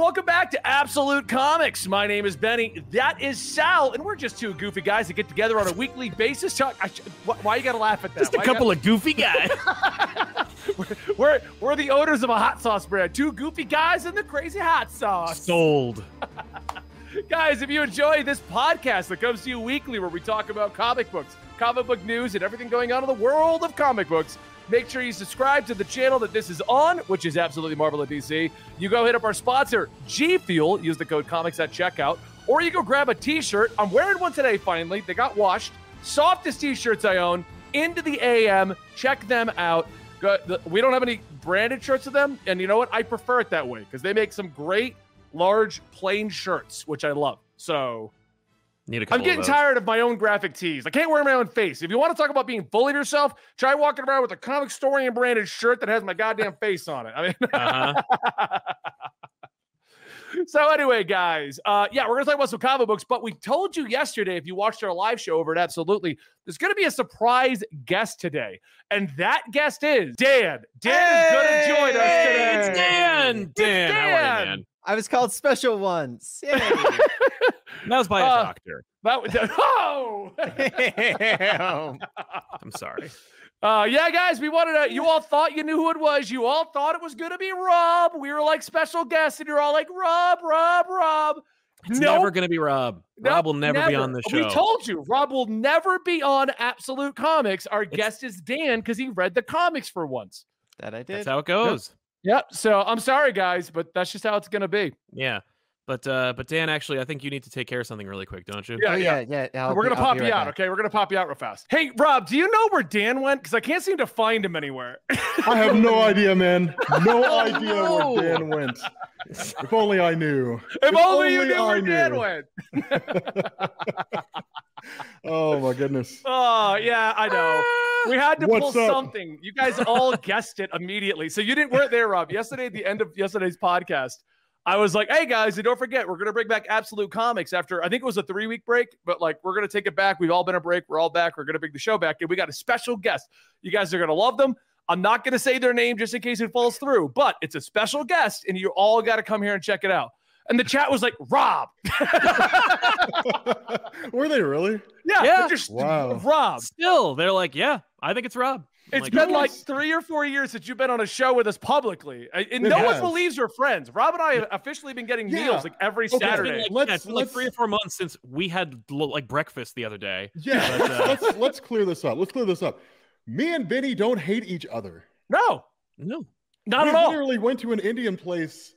welcome back to Absolute Comics. My name is Benny. That is Sal, and we're just two goofy guys that get together on a weekly basis. Talk, I, why you got to laugh at that? Just a Why couple you of goofy guys. gotta- we're we're the owners of a hot sauce brand. Two goofy guys and the crazy hot sauce. Sold. Guys, if you enjoy this podcast that comes to you weekly, where we talk about comic books, comic book news, and everything going on in the world of comic books, make sure you subscribe to the channel that this is on, which is absolutely Marvel at DC. You go hit up our sponsor, G Fuel. Use the code comics at checkout, or you go grab a T-shirt. I'm wearing one today. Finally, they got washed. Softest T-shirts I own. Into the AM. Check them out. We don't have any branded shirts of them, and you know what? I prefer it that way because they make some great large plain shirts, which I love. So Need a couple I'm getting of those. tired of my own graphic tees. I can't wear my own face. If you want to talk about being full of yourself, try walking around with a comic story and branded shirt that has my goddamn face on it. I mean, Uh-huh. so anyway, guys, uh, yeah, we're gonna talk about some comic books, but we told you yesterday if you watched our live show over at Absolutely, there's gonna be a surprise guest today, and that guest is Dan. Dan is gonna join us today. it's Dan. Dan, how are Dan. you, man? I was called special once. Yay. That was by a Uh, doctor. That was oh. I'm sorry. Uh, yeah, guys, we wanted to. You all thought you knew who it was. You all thought it was going to be Rob. We were like special guests, and you're all like, Rob, Rob, Rob. It's Nope. never going to be Rob. Nope, Rob will never, be on the show. We told you, Rob will never be on Absolute Comics. Our It's- guest is Dan because he read the comics for once. that I did. That's how it goes. Yep. So I'm sorry, guys, but that's just how it's going to be. Yeah. But uh, but Dan, actually, I think you need to take care of something really quick, don't you? Yeah, oh, yeah. yeah, yeah. I'll We're be- gonna I'll pop you right out, back. okay? We're gonna pop you out real fast. Hey, Rob, do you know where Dan went? Because I can't seem to find him anywhere. I have no idea, man. No idea no. where Dan went. If only I knew. if only you only knew where I Dan went. Oh my goodness. Oh yeah, I know. We had to What's pull up? something. You guys all guessed it immediately. So you didn't weren't there, Rob. Yesterday, at the end of yesterday's podcast, I was like, "Hey guys, and don't forget, we're gonna bring back Absolute Comics after I think it was a three week break, but like we're gonna take it back. We've all been a break. We're all back. We're gonna bring the show back, and we got a special guest. You guys are gonna love them. I'm not gonna say their name just in case it falls through, but it's a special guest, and you all got to come here and check it out. And the chat was like, "Rob." Were they really? Yeah, Yeah. just Wow. Rob. Still, they're like, yeah, I think it's Rob. I'm It's like, been like three or four years since you've been on a show with us publicly, and It no one believes we're friends. Rob and I have officially been getting Yeah. meals like every Okay. It's been Saturday. like, Let's- yeah, it's been like let's- three or four months since we had like breakfast the other day. Yeah. But, uh, let's, let's let's clear this up. Let's clear this up. Me and Benny don't hate each other. No, No, not we at all. literally went to an Indian place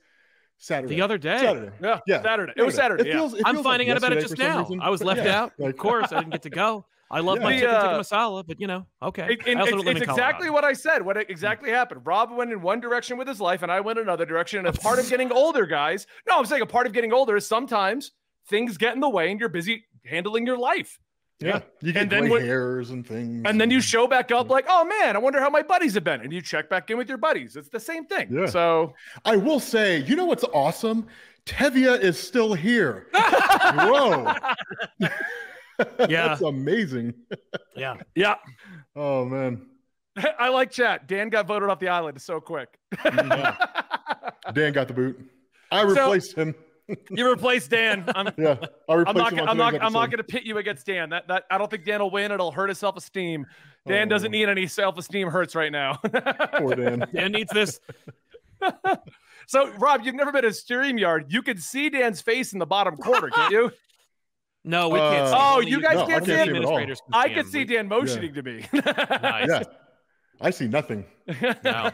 Saturday. the other day. Saturday. Yeah, Yeah. Saturday. It was Saturday. It yeah. feels, it I'm feels like finding out about it just now. reason. I was left Yeah, out. like- of course, I didn't get to go. I love my Yeah. chicken tikka uh, masala, but you know, okay. It- and I also it's it's exactly what I said. What exactly happened? Rob went in one direction with his life, and I went another direction. And a part of getting older, guys. No, I'm saying a part of getting older is sometimes things get in the way, and you're busy handling your life. Yeah. You get And then gray when- hairs and things. And then you show back up like, oh man, I wonder how my buddies have been. And you check back in with your buddies. It's the same thing. Yeah. So I will say, you know what's awesome? Tevia is still here. Whoa. Yeah. That's amazing. Yeah. yeah. Oh man. I like chat. Dan got voted off the island so quick. Mm-hmm. Dan got the boot. I So- replaced him. you replaced Dan. I'm, Yeah. I replaced I'm not. him gonna- I'm not. I'm not going to pit you against Dan. That. That. I don't think Dan will win. It'll hurt his self esteem. Dan doesn't Oh. need any self esteem hurts right now. Poor Dan. Dan needs this. so, Rob, you've never been to StreamYard. You can see Dan's face in the bottom corner, can't you? No, we can't. Uh, see. Oh, you guys No, can't can't see see it. him. Administrators I can see Dan motioning to me. Nice. Yeah. I see nothing. No.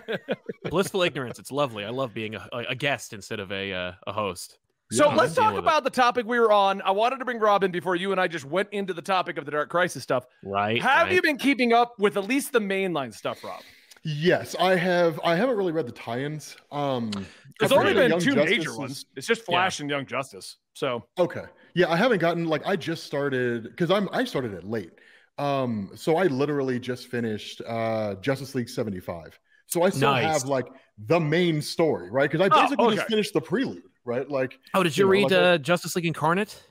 Blissful ignorance. It's lovely. I love being a, a a guest instead of a uh, a host. So Yeah, let's talk with it. about the topic we were on. I wanted to bring Robin before you and I just went into the topic of the Dark Crisis stuff. Right. Have right. you been keeping up with at least the mainline stuff, Rob? Yes, I have. I haven't really read the tie-ins. Um, There's only been two Justice major is- ones. It's just Flash and Young Justice. So Okay. Yeah, I haven't gotten like I just started because I'm I started it late. Um, so I literally just finished uh Justice League 75. So I still Nice. have like the main story, right? Because I Oh, basically okay. just finished the prelude, right? Like Oh, did you, you know, read like uh, Justice League Incarnate?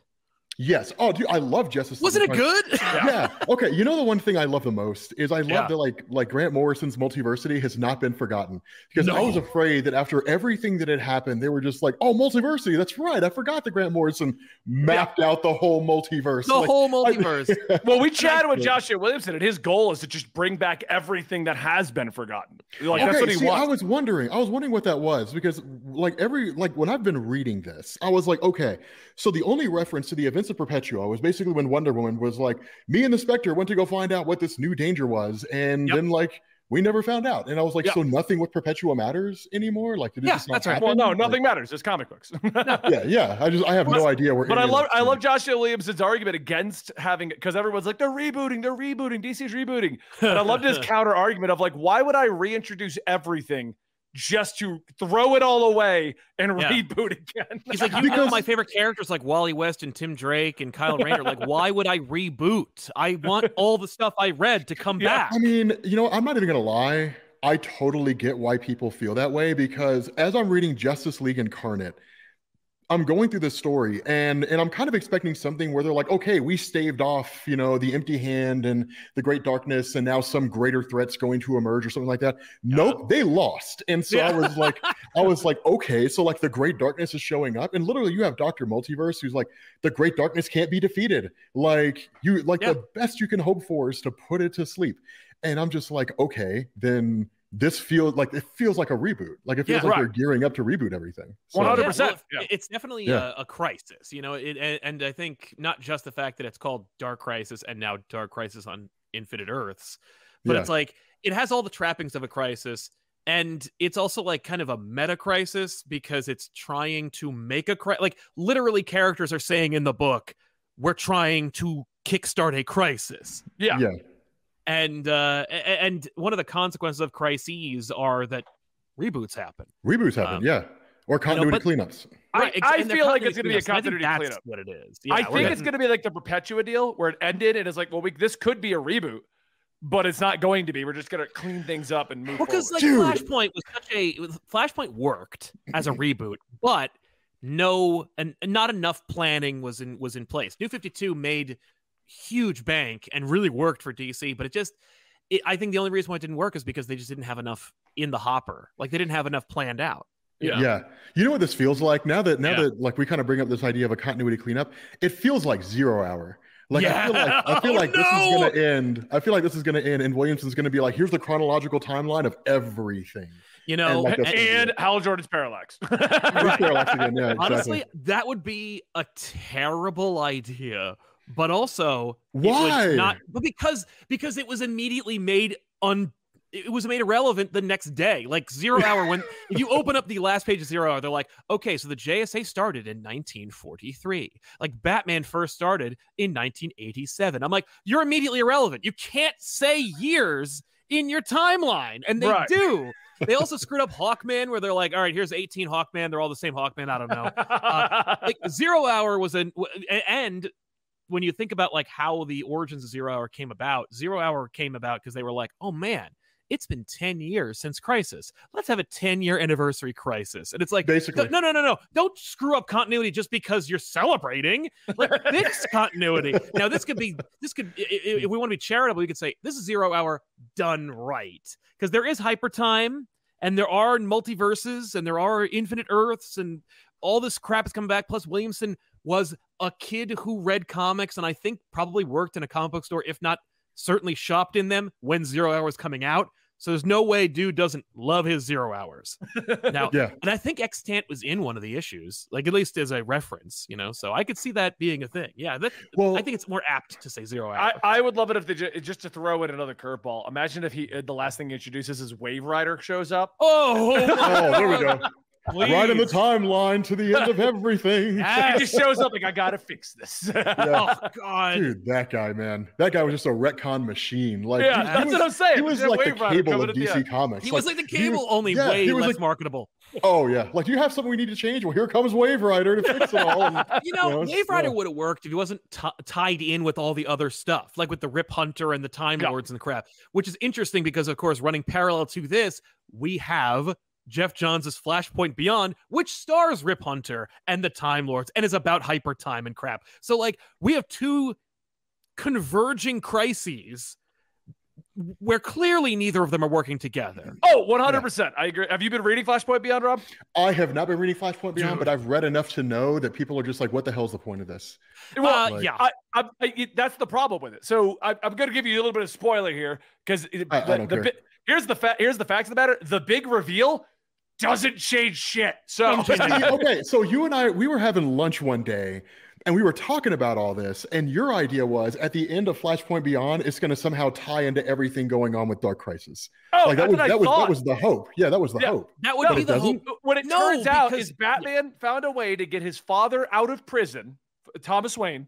Yes. Oh, dude, I love Justice. Wasn't it good? Yeah. Okay. You know the one thing I love the most is I love Yeah. that like like Grant Morrison's multiversity has not been forgotten because I was afraid that after everything that had happened, they were just like, oh, multiversity. That's right. I forgot that Grant Morrison mapped out the whole multiverse. the Like, whole I- multiverse. Well, we chatted with Joshua Williamson, and his goal is to just bring back everything that has been forgotten. Like that's okay, what he see, I was wondering. I was wondering what that was because, like, every like when I've been reading this, I was like, okay, so the only reference to the events of Perpetua was basically when Wonder Woman was like, me and the Spectre went to go find out what this new danger was, and Yep. then like we never found out, and I was like, so nothing with Perpetua matters anymore. Like, did Yeah, that's right. well, no, Like, nothing matters. It's comic books. Yeah, yeah. I just I have But- no idea where. But I love I love Joshua Williamson's argument against having because everyone's like they're rebooting, they're rebooting, DC's rebooting. And I loved his counter argument of like, why would I reintroduce everything just to throw it all away and Yeah. reboot again? He's like, you know my favorite characters like Wally West and Tim Drake and Kyle Rayner. Like, why would I reboot? I want all the stuff I read to come Yeah. back. I mean, you know, I'm not even gonna lie. I totally get why people feel that way because as I'm reading Justice League Incarnate, I'm going through this story and and I'm kind of expecting something where they're like, okay, we staved off, you know, the empty hand and the great darkness, and now some greater threats going to emerge or something like that. Nope, they lost. And so I was like, I was like, okay, so like the great darkness is showing up, and literally you have Doctor Multiverse who's like, the great darkness can't be defeated. Like you, like Yeah. the best you can hope for is to put it to sleep. And I'm just like, okay, then this feels like it feels like a reboot. Like it feels Yeah, like right. they're gearing up to reboot everything. 100%. Yeah, well, yeah. it- It's definitely Yeah. a, a crisis, you know. It, and, and I think not just the fact that it's called Dark Crisis and now Dark Crisis on Infinite Earths, but Yeah. it's like it has all the trappings of a crisis, and it's also like kind of a meta crisis because it's trying to make a crisis. Like literally, characters are saying in the book, "We're trying to kickstart a crisis." yeah. yeah. And uh a- a- and one of the consequences of crises are that reboots happen Reboots happen, Um, yeah. Or continuity but- cleanups. I- Right, ex- I feel like it's gonna be a cleanups, I continuity think that's cleanup. what it is I Yeah, we're think it's going to be like the Perpetua deal where it ended and it's like, well, we, this could be a reboot, but it's not going to be. We're just going to clean things up and move Well, because forward. like Dude. Flashpoint was such a was- Flashpoint worked as a reboot, but no, and, and not enough planning was in was in place. New Fifty Two made huge bank and really worked for DC, but it just, it, I think the only reason why it didn't work is because they just didn't have enough in the hopper. Like they didn't have enough planned out. you know? Yeah. You know what this feels like? Now that now Yeah. that like we kind of bring up this idea of a continuity cleanup, it feels like zero hour. Like I feel like I feel Oh, like this is gonna end. I feel like this is gonna end, and Williamson's is gonna be like, here's the chronological timeline of everything. You know, like and- that's- and Hal Jordan's Parallax. Parallax again, yeah, exactly. honestly, that would be a terrible idea. But also, Why? not? But because because it was immediately made un. It was made irrelevant the next day. Like zero hour when if you open up the last page of zero hour, they're like, okay, so the JSA started in 1943. Like Batman first started in 1987. I'm like, you're immediately irrelevant. You can't say years in your timeline, and they Right. do. They also screwed up Hawkman, where they're like, all right, here's 18 Hawkman. They're all the same Hawkman. I don't know uh, like zero hour was an and when you think about like how the origins of zero hour came about zero hour came about because they were like oh man it's been 10 years since crisis. Let's have a 10 year anniversary crisis. And it's like Basically. no no no no. Don't screw up continuity just because you're celebrating. Like fix continuity. Now this could be this could if we want to be charitable we could say this is zero hour done right. Because there is hyper time and there are multiverses and there are infinite earths and all this crap is coming back plus williamson was a kid who read comics and i think probably worked in a comic book store if not certainly shopped in them when zero hour was coming out so there's no way dude doesn't love his zero hours now Yeah. and I think extant was in one of the issues, like at least as a reference, you know. So I could see that being a thing. Yeah, that Well, I think it's more apt to say zero I, hour. I would love it if they ju- just to throw in another curveball. Imagine if he uh, the last thing he introduces is Waverider shows up. oh, oh, there we go. Right in the timeline to the end of everything. Ah, he just shows up like I gotta fix this. Oh God. Dude, that guy, man. That guy was just a retcon machine. Like, yeah, he- he that's was- what I'm saying. He was like the cable of at the. DC Comics. He was like the cable, was- only yeah, way he was less like- marketable. Oh yeah, like do you have something we need to change? Well, here comes Waverider to fix it all. And- You know, know, Waverider yeah. would have worked if he wasn't t- tied in with all the other stuff, like with the Rip Hunter and the Time Yeah. Lords and the crap. Which is interesting because, of course, running parallel to this, we have Geoff Johns' Flashpoint Beyond, which stars Rip Hunter and the Time Lords and is about hyper time and crap. So, like, we have two converging crises where clearly neither of them are working together. Oh, 100%. I agree. Have you been reading Flashpoint Beyond, Rob? I have not been reading Flashpoint Beyond, Dude. but I've read enough to know that people are just like, "What the hell's the point of this?" Well, Uh, like- yeah. I, I, I, that's the problem with it. So I, I'm going to give you a little bit of spoiler here because I- I don't care. here's the fa- here's the facts of the matter. The big reveal doesn't change shit. So okay, so you and I, we were having lunch one day, and we were talking about all this, and your idea was at the end of Flashpoint Beyond, it's going to somehow tie into everything going on with Dark Crisis. oh, like that was that was that was the hope. Yeah, that was the Yeah. hope. That would No, be it the doesn't. hope. what it No, turns out because- is Batman found a way to get his father out of prison, Thomas Wayne,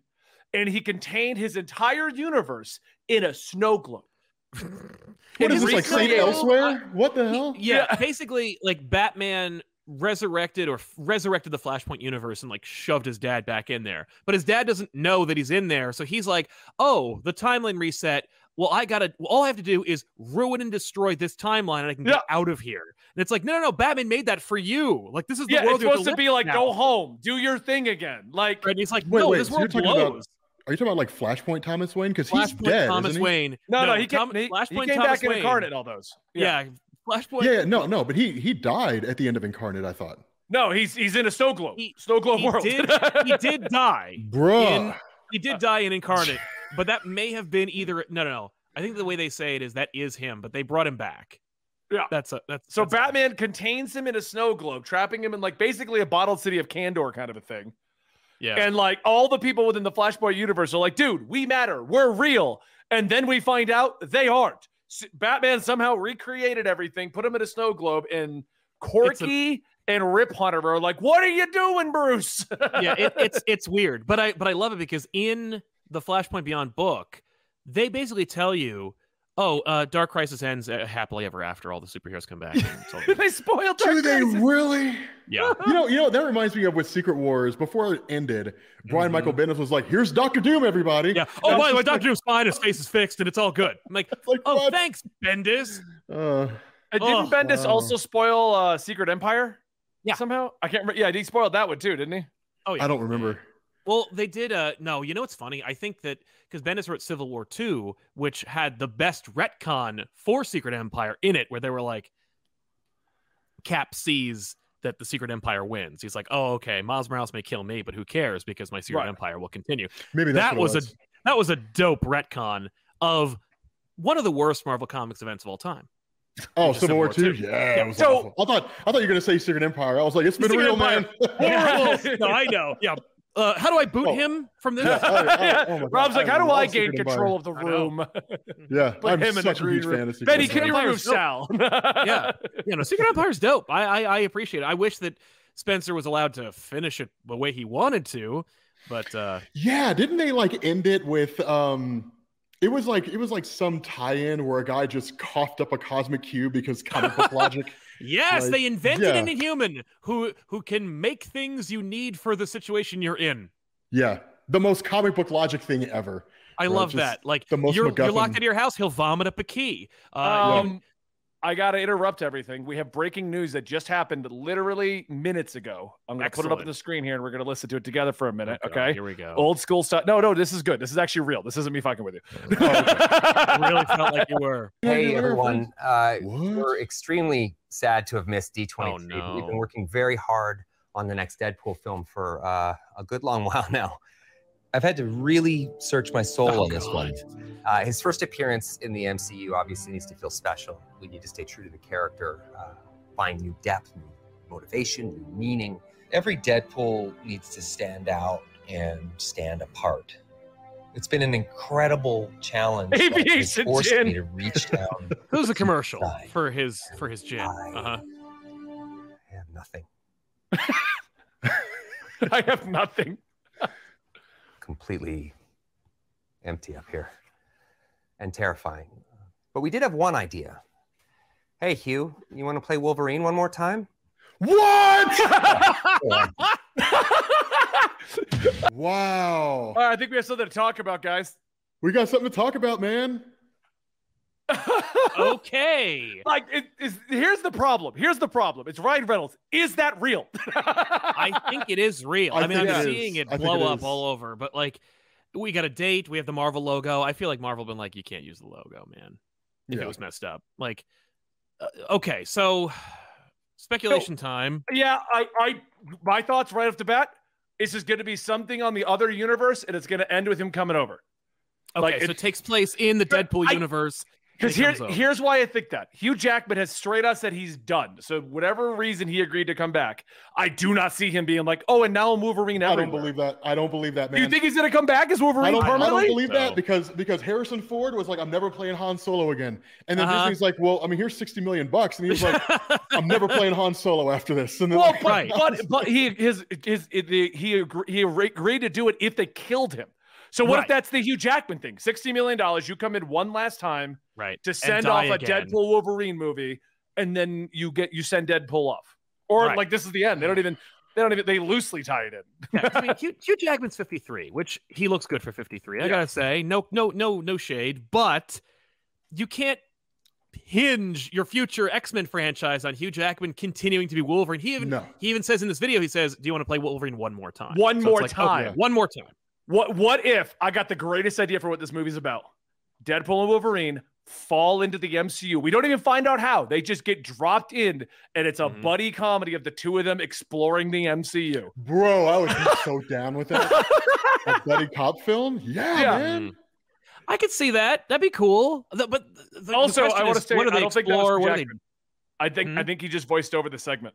and he contained his entire universe in a snow globe. What It is this like Saint recreated- Elsewhere? What the hell? Yeah, Yeah. basically, like Batman resurrected or f- resurrected the Flashpoint universe and like shoved his dad back in there. But his dad doesn't know that he's in there, so he's like, "Oh, the timeline reset. Well, I gotta. All I have to do is ruin and destroy this timeline, and I can get out of here." And it's like, no, no, no. Batman made that for you. Like this is the Yeah, world it's supposed to live be like, now. go home, do your thing again. Like, And he's like, Wait, no, wait, this so you're world talking about blows. Are you talking about like Flashpoint Thomas Wayne? Because he's dead. Thomas isn't he? Wayne. no, no, he, came, Tom- he, he came Thomas back in incarnate. All those. Yeah. Flashpoint. Yeah, yeah, no, no, but he he died at the end of Incarnate. I thought, No, he's he's in a snow globe. He- snow globe he world. did- he did die. bruh. In- He did die in Incarnate, but that may have been either. No, no, no. I think the way they say it is that is him, but they brought him back. Yeah. that's a that's so that's a- Batman contains him in a snow globe, trapping him in like basically a bottled city of Kandor kind of a thing. Yeah. And like all the people within the Flashpoint universe are like, dude, we matter. We're real. And then we find out they aren't. Batman somehow recreated everything, put him in a snow globe, and Corky and Rip Hunter are like, what are you doing, Bruce? yeah, it, it's it's weird, but I but I love it because in the Flashpoint Beyond book, they basically tell you, oh, uh, Dark Crisis ends uh, happily ever after. All the superheroes come back. And it's all good. they spoiled Dark Do they Crisis. really? yeah, You know, you know that reminds me of with Secret Wars. Before it ended, Brian Mhm. Michael Bendis was like, "Here's Doctor Doom, everybody." yeah. And Oh, I'm by the way, Doctor Doom's fine. His face is fixed, and it's all good. I'm like, like, oh, what? thanks, Bendis. Uh, And Oh, didn't Bendis wow. also spoil uh, Secret Empire? Yeah. Somehow? I can't remember. Yeah, he spoiled that one too, didn't he? Oh yeah. I don't remember. Well, they did. Uh, no, you know what's funny? I think that because Bendis wrote Civil War Two, which had the best retcon for Secret Empire in it, where they were like, Cap sees that the Secret Empire wins. He's like, oh, okay, Miles Morales may kill me, but who cares? Because my Secret Right. Empire will continue. Maybe that's That it was a that was a dope retcon of one of the worst Marvel Comics events of all time. oh Into Civil War Civil Two. Yeah, Yeah, was so- awful. I thought I thought you were gonna say Secret Empire. I was like, it's been Secret real, Empire. man. Horrible. no, I know. Yeah. Uh, how do I boot Oh. him from this? Yeah. Oh, oh, oh God. Rob's like, how do I love gain control Empire. of the room? Yeah, Put I'm him in the such a green huge room. fan of Benny, can you Empire remove is. Sal? yeah, you know, Secret Empire's dope. I, I I appreciate it. I wish that Spencer was allowed to finish it the way he wanted to, but uh Yeah, didn't they like end it with um it was like it was like some tie-in where a guy just coughed up a cosmic cube because comic book logic. yes, Like, they invented yeah. an inhuman who who can make things you need for the situation you're in. Yeah. The most comic book logic thing ever. I Right, love just that. Like the most you're, you're locked into your house, he'll vomit up a key. Uh, you- um, I gotta interrupt everything. We have breaking news that just happened literally minutes ago. I'm gonna put it up on the screen here, and we're gonna listen to it together for a minute. oh God, okay. here we go. Old school stuff. No, no, this is good. This is actually real. This isn't me fucking with you. I really felt like you were. Hey everyone, uh, we're extremely sad to have missed D23. Oh, but We've been working very hard on the next Deadpool film for uh, a good long while now. I've had to really search my soul Oh, on this one. Uh, his first appearance in the MCU obviously needs to feel special. We need to stay true to the character, uh, find new depth, new motivation, new meaning. every Deadpool needs to stand out and stand apart. It's been an incredible challenge. that has Aviation forced gin. me to reach down. Who's a commercial Right. for his for his gin? I Uh-huh. I have nothing. I have nothing. Completely empty up here and terrifying. But we did have one idea. Hey, Hugh, you want to play Wolverine one more time? What? wow. All right, I think we have something to talk about, guys. We got something to talk about, man. Okay. Like, it is. Here's the problem. Here's the problem. It's Ryan Reynolds. Is that real? I think it is real. I I, mean, I'm it seeing is. it blow it up is. all over, but like, we got a date. We have the Marvel logo. I feel like Marvel been like, you can't use the logo, man. If Yeah. it was messed up. Like, uh, okay, so speculation time. Yeah, I, I, my thoughts right off the bat. This is going to be something on the other universe, and it's going to end with him coming over. Okay, Like, so it- it takes place in the Deadpool I- universe. Because and he here, here's why I think that Hugh Jackman has straight up said he's done. So whatever reason he agreed to come back, I do not see him being like, oh, and now I'm Wolverine I don't believe that. I don't believe that, man. Do you think he's going to come back as I Wolverine don't, I don't believe So- that because because Harrison Ford was like, I'm never playing Han Solo again. And then Uh-huh. Disney's like, well, I mean, here's 60 million bucks. And he was like, I'm never playing Han Solo after this. And then Well, like, but, Right. but but he his his the, he agree, he agreed to do it if they killed him. So what Right. if that's the Hugh Jackman thing? Sixty million dollars, you come in one last time right. to send die off a again. Deadpool Wolverine movie, and then you get you send Deadpool off, or Right. like this is the end. They don't even they don't even they loosely tie it in. Yeah, 'cause I mean, Hugh, Hugh Jackman's 53, which he looks good for 53. I Yeah. gotta say, no, no, no, no shade, but you can't hinge your future X-Men franchise on Hugh Jackman continuing to be Wolverine. He even no. he even says in this video, he says, "Do you want to play Wolverine one more time? One it's more like, time. okay, one more time." What what if I got the greatest idea for what this movie's about? Deadpool and Wolverine fall into the MCU. We don't even find out how. They just get dropped in, and it's a Mhm. buddy comedy of the two of them exploring the MCU. Bro, I would be so down with that. A buddy cop film? Yeah, Yeah. man. I could see that. That'd be cool. The- but the, the also, question I want to is, say what do I they don't think that was explore? from What do they? I think I Mhm. think he just voiced over the segment.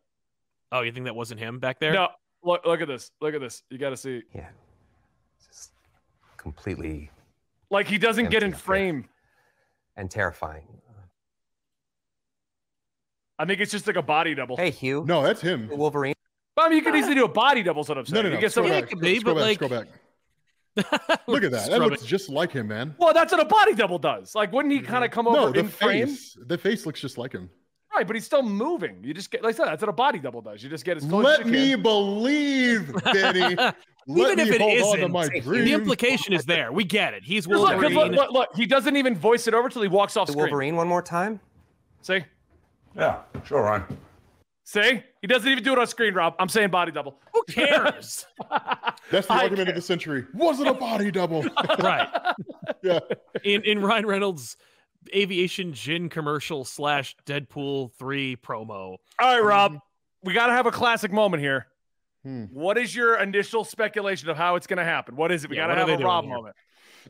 Oh, you think that wasn't him back there? No, look look at this. Look at this. You got to see. Yeah. Just completely Like he doesn't get in frame. there. Frame. and terrifying. I think it's just like a body double. Hey, Hugh. No, that's him. Wolverine. I mean, you could easily do a body double. is what I'm No, saying. no, You no. get Scroll some- back. could be, scroll but, back. like- Scroll back. Look at that. That looks it. just like him, man. Well, that's what a body double does. Like, wouldn't he kind of come over No, the in frame? The face looks just like him. Right, but he's still moving. You just get, like I said, that's what a body double does. You just get as close as Let you me can. believe, Benny. Let Even me if it hold on to isn't, my the implication is there. We get it. He's Because look, 'cause Wolverine. look, look, look, he doesn't even voice it over till he walks off The screen. Wolverine one more time. See? Yeah, sure, Ryan. See? He doesn't even do it on screen, Rob. I'm saying body double. Who cares? That's the I argument of the century. Was it a body double? right. yeah. In in Ryan Reynolds' aviation gin commercial slash Deadpool three promo. All right, Rob. We got to have a classic moment here. Hmm. What is your initial speculation of how it's going to happen? What is it? We Yeah, got to have a doing Rob here? moment.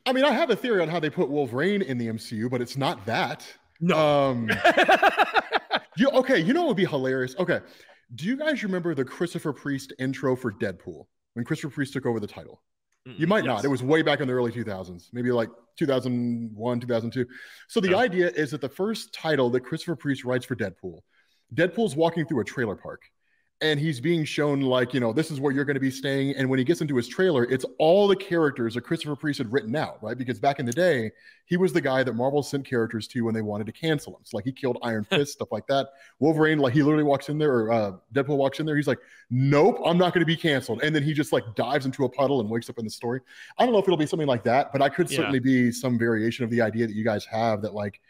I mean, I have a theory on how they put Wolverine in the MCU, but it's not that. No. Um, you okay? You know what would be hilarious? Okay, do you guys remember the Christopher Priest intro for Deadpool when Christopher Priest took over the title? Mm-hmm. You might not. It was way back in the early 2000s, maybe like 2001, 2002. So the Yeah. idea is that the first title that Christopher Priest writes for Deadpool, Deadpool's walking through a trailer park and he's being shown like, you know, this is where you're going to be staying. And when he gets into his trailer, it's all the characters that Christopher Priest had written out, right? Because back in the day, he was the guy that Marvel sent characters to when they wanted to cancel him. So like he killed Iron Fist, stuff like that. Wolverine, like he literally walks in there, or uh, Deadpool walks in there. He's like, nope, I'm not going to be canceled. And then he just like dives into a puddle and wakes up in the story. I don't know if it'll be something like that, but I could Yeah. certainly be some variation of the idea that you guys have that like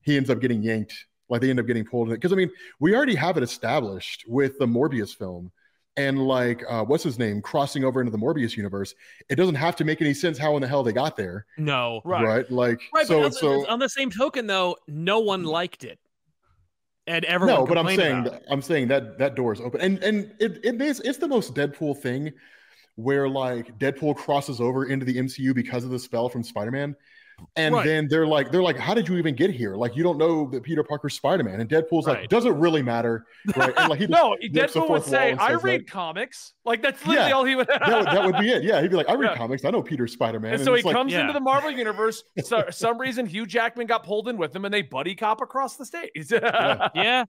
he ends up getting yanked, like they end up getting pulled in it. Because I mean, we already have it established with the Morbius film and like uh, what's his name crossing over into the Morbius universe. It doesn't have to make any sense how in the hell they got there, no. Right. right? Like Right, so but on, so. on the same token, though, no one liked it, and everyone. no, but I'm saying that, I'm saying that that door is open, and and it it is it's the most Deadpool thing, where like Deadpool crosses over into the MCU because of the spell from Spider-Man, and Right. then they're like they're like, how did you even get here? Like you don't know that Peter Parker's Spider-Man, and Deadpool's like, does it really matter? Right? And like he No, rips Deadpool would say, I says read that. comics. Like, that's literally Yeah. all he would that would, that would be it. Yeah, he'd be like, I read Yeah. comics. I know Peter's Spider-Man. And so he like, comes Yeah. into the Marvel universe. So some reason Hugh Jackman got pulled in with him, and they buddy cop across the stage. Yeah. yeah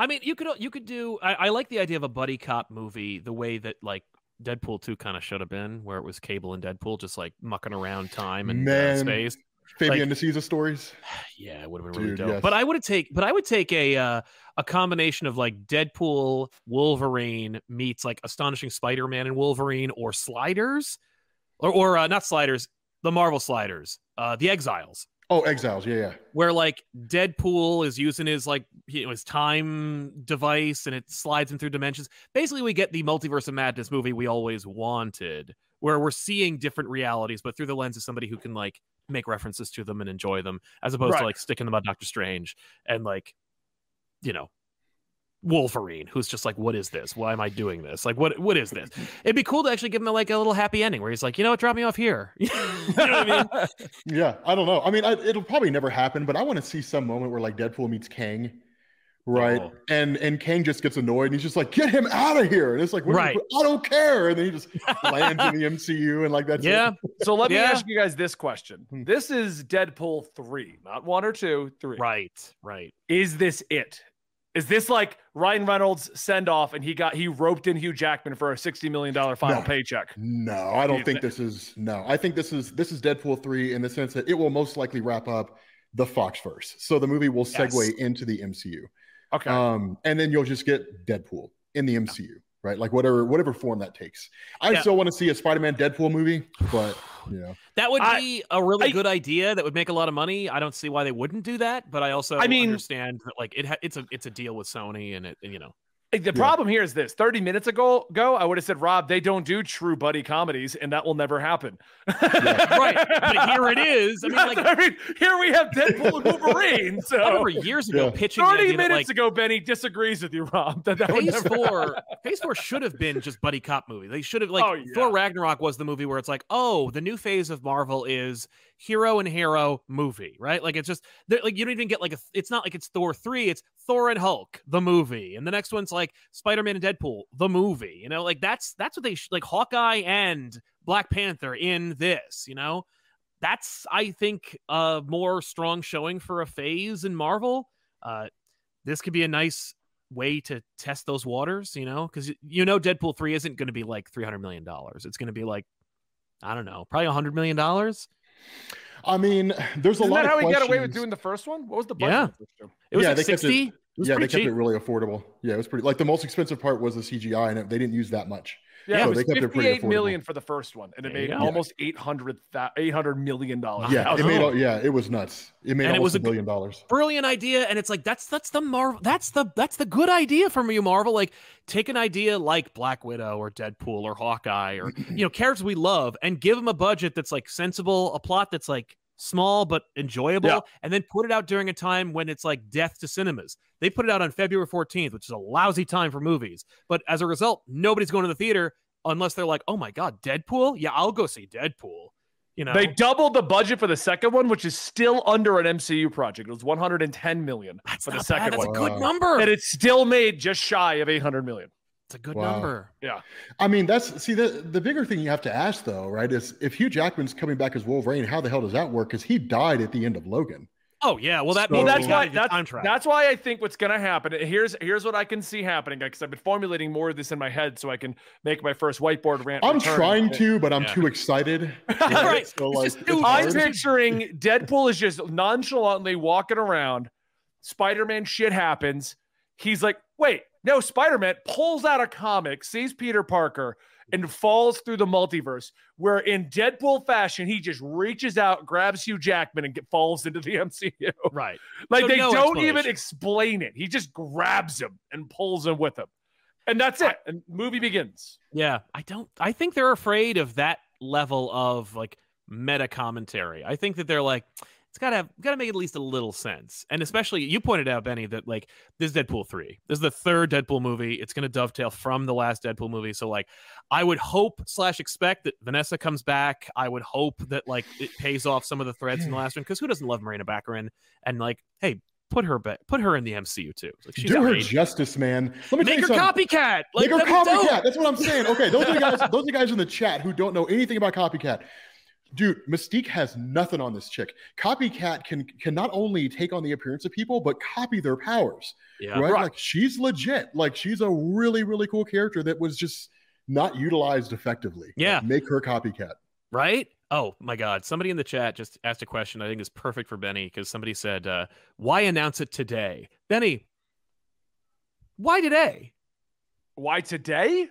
i mean you could you could do I, I like the idea of a buddy cop movie the way that like deadpool 2 kind of should have been where it was cable and deadpool just like mucking around time and uh, space Fabian Nicieza stories. yeah it would have been really Dude, dope yes. but i would take but i would take a uh, a combination of like deadpool wolverine meets like astonishing spider-man and wolverine or sliders or or uh, not sliders the marvel sliders uh the exiles Oh, Exiles. Yeah, yeah. where like Deadpool is using his like you know, his time device and it slides him through dimensions. Basically, we get the multiverse of madness movie we always wanted, where we're seeing different realities, but through the lens of somebody who can like make references to them and enjoy them, as opposed Right. to like sticking them on Doctor Strange and like, you know. Wolverine, who's just like, what is this? Why am I doing this? Like, what what is this? It'd be cool to actually give him like a little happy ending where he's like, you know what, drop me off here. you know what I mean? Yeah, I don't know. I mean, I, it'll probably never happen, but I want to see some moment where like Deadpool meets Kang, right? Oh. And and Kang just gets annoyed and he's just like, "Get him out of here!" And it's like, what do you- Right. I don't care. And then he just lands in the MCU and like that's it. Yeah, So let me Yeah. ask you guys this question. Hmm. This is Deadpool 3, not one or two, three. right, right. Is this it? Is this like Ryan Reynolds send off and he got he roped in Hugh Jackman for a $60 million final No. paycheck? No, I Do don't you think this is no. I think this is this is Deadpool three in the sense that it will most likely wrap up the Fox verse. So the movie will segue Yes. into the MCU. Okay. Um, and then you'll just get Deadpool in the MCU, right? Like whatever whatever form that takes. I Yeah. still want to see a Spider-Man Deadpool movie, but you know, That would be a really I- good idea. That would make a lot of money. I don't see why they wouldn't do that, but I also I mean- understand that like it ha- it's a it's a deal with Sony and it and, you know Like, the problem here is this 30 minutes ago, ago I would have said, Rob, they don't do true buddy comedies, and that will never happen. right. But here it is. I mean, like I mean, here we have Deadpool and Wolverine. I So remember years ago Yeah. pitching the 30 idea that, minutes like, ago, Benny disagrees with you, Rob. That that would Phase four, happen. Phase four should have been just buddy cop movie. They should have like Oh, yeah. Thor Ragnarok was the movie where it's like, oh, the new phase of Marvel is hero and hero movie, right? Like it's just like you don't even get like a. It's not like it's Thor three. It's Thor and Hulk the movie, and the next one's like Spider Man and Deadpool the movie. You know, like that's that's what they sh- like Hawkeye and Black Panther in this. You know, that's I think a more strong showing for a phase in Marvel. Uh, this could be a nice way to test those waters, you know, because you know Deadpool three isn't going to be like three hundred million dollars. It's going to be like I don't know, probably hundred million dollars. I mean, there's a Isn't lot that of how we got away with doing the first one? What was the budget? Yeah. of the first two? It was Yeah, like they kept it- sixty. It was yeah, they pretty kept cheap. it really affordable. Yeah, it was pretty like the most expensive part was the CGI, and it- they didn't use that much. Yeah, Yeah, it was they kept 58 affordable. million for the first one, and it made go. almost 800 800 million dollars. Yeah, it made Oh. yeah, it was nuts. It made And it almost was a a billion dollars. brilliant idea and it's like that's that's the marvel that's the that's the good idea from you marvel like take an idea like black widow or deadpool or hawkeye or you know characters we love and give them a budget that's like sensible a plot that's like small but enjoyable Yeah. and then put it out during a time when it's like death to cinemas they put it out on february 14th which is a lousy time for movies but as a result nobody's going to the theater unless they're like oh my god deadpool yeah i'll go see deadpool you know They doubled the budget for the second one, which is still under an MCU project. It was 110 million that's for the second bad. that's one, a good Wow. number and it still made just shy of 800 million. It's a good Wow. number Yeah. I mean, that's see the the bigger thing you have to ask though, right? Is if Hugh Jackman's coming back as Wolverine, how the hell does that work? Because he died at the end of Logan. Oh yeah, well that Well, that's why that's, time that's why I think what's going to happen. Here's here's what I can see happening because I've been formulating more of this in my head so I can make my first whiteboard rant. I'm trying to, but I'm Yeah. too excited. Right. So like, just it's stupid. I'm picturing Deadpool is just nonchalantly walking around. Spider-Man shit happens. He's like, wait, no, Spider-Man pulls out a comic, sees Peter Parker, and falls through the multiverse. Where in Deadpool fashion, he just reaches out, grabs Hugh Jackman, and get, falls into the MCU. right. Like So they no don't even explain it. He just grabs him and pulls him with him. And that's it. And movie begins. Yeah, I don't. I think they're afraid of that level of like meta commentary. I think that they're like, it's gotta have, gotta make at least a little sense. And mm. especially, you pointed out, Benny, that like this is Deadpool three. This is the third Deadpool movie. It's gonna dovetail from the last Deadpool movie. So like, I would hope slash expect that Vanessa comes back. I would hope that like it pays off some of the threads in the last one because who doesn't love Morena Baccarin? And like, hey, put her back, put her in the MCU too. Like, she's Do her justice, man. Let me Make her something. copycat. Like, Make her that'd dope. copycat. That's what I'm saying. Okay, those are the guys. Those are the guys in the chat who don't know anything about copycat. Dude, Mystique has nothing on this chick. Copycat can can not only take on the appearance of people, but copy their powers. Yeah. right? Right. Like she's legit. Like she's a really, really cool character that was just not utilized effectively. Like, Yeah. make her copycat. right? Oh my God! Somebody in the chat just asked a question. I think is perfect for Benny because somebody said, uh, "Why announce it today?" Benny, why today? Why today?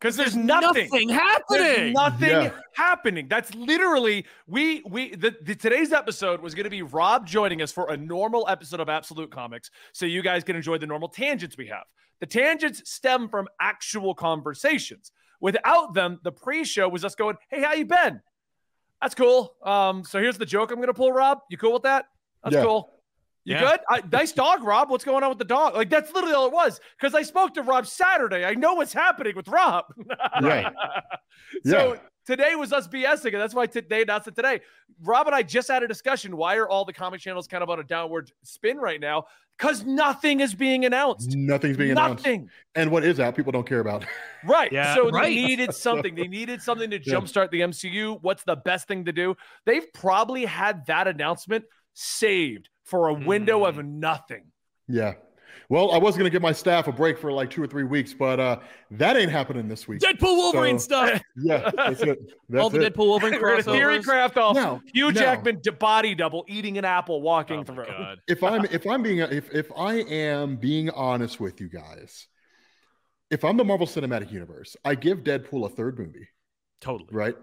Because there's nothing. Nothing There's happening. nothing Yeah. happening. That's literally we we the, the today's episode was going to be Rob joining us for a normal episode of Absolute Comics, so you guys can enjoy the normal tangents we have. The tangents stem from actual conversations. Without them, the pre-show was us going, "Hey, how you been? That's cool. Um, so here's the joke I'm going to pull, Rob. You cool with that? That's Yeah. cool." You Yeah. good? I, nice dog, Rob. What's going on with the dog? Like that's literally all it was. Because I spoke to Rob Saturday. I know what's happening with Rob. right. so Yeah. today was us BSing, and that's why t- they announced it today. Rob and I just had a discussion. Why are all the comic channels kind of on a downward spin right now? Because nothing is being announced. Nothing's being announced. Nothing. And what is out, people don't care about. Right. Yeah, so right. they needed something. They needed something to Yeah. jumpstart the MCU. What's the best thing to do? They've probably had that announcement saved for a window of nothing. Yeah. Well, I was gonna give my staff a break for like two or three weeks, but uh that ain't happening this week. Deadpool Wolverine So- stuff. Yeah, that's it. That's All the it. Deadpool Wolverine We're gonna theory craft off Now, Hugh now, Jackman d- body double eating an apple walking Oh through. God. If I'm if I'm being if if I am being honest with you guys, if I'm the Marvel Cinematic Universe, I give Deadpool a third movie, Totally. right?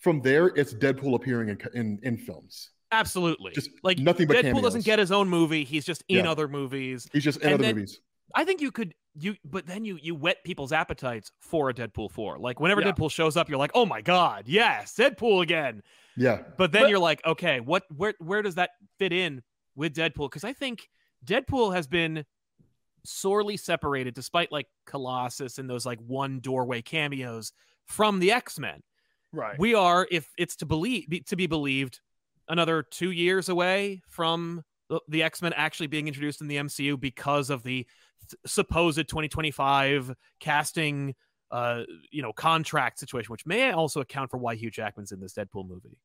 From there, it's Deadpool appearing in in, in films. Absolutely. Just like nothing but Deadpool doesn't get his own movie. He's just in Yeah. other movies. He's just in And other then- movies. I think you could you but then you you whet people's appetites for a Deadpool 4. Like whenever Yeah. Deadpool shows up, you're like, "Oh my god, yes, Deadpool again." Yeah, But then But- you're like, "Okay, what where where does that fit in with Deadpool?" Cuz I think Deadpool has been sorely separated despite like Colossus and those like one doorway cameos from the X-Men. Right. We are, if it's to believe be, to be believed, another two years away from the, the X Men actually being introduced in the MCU because of the th- supposed 2025 casting, uh, you know, contract situation, which may also account for why Hugh Jackman's in this Deadpool movie.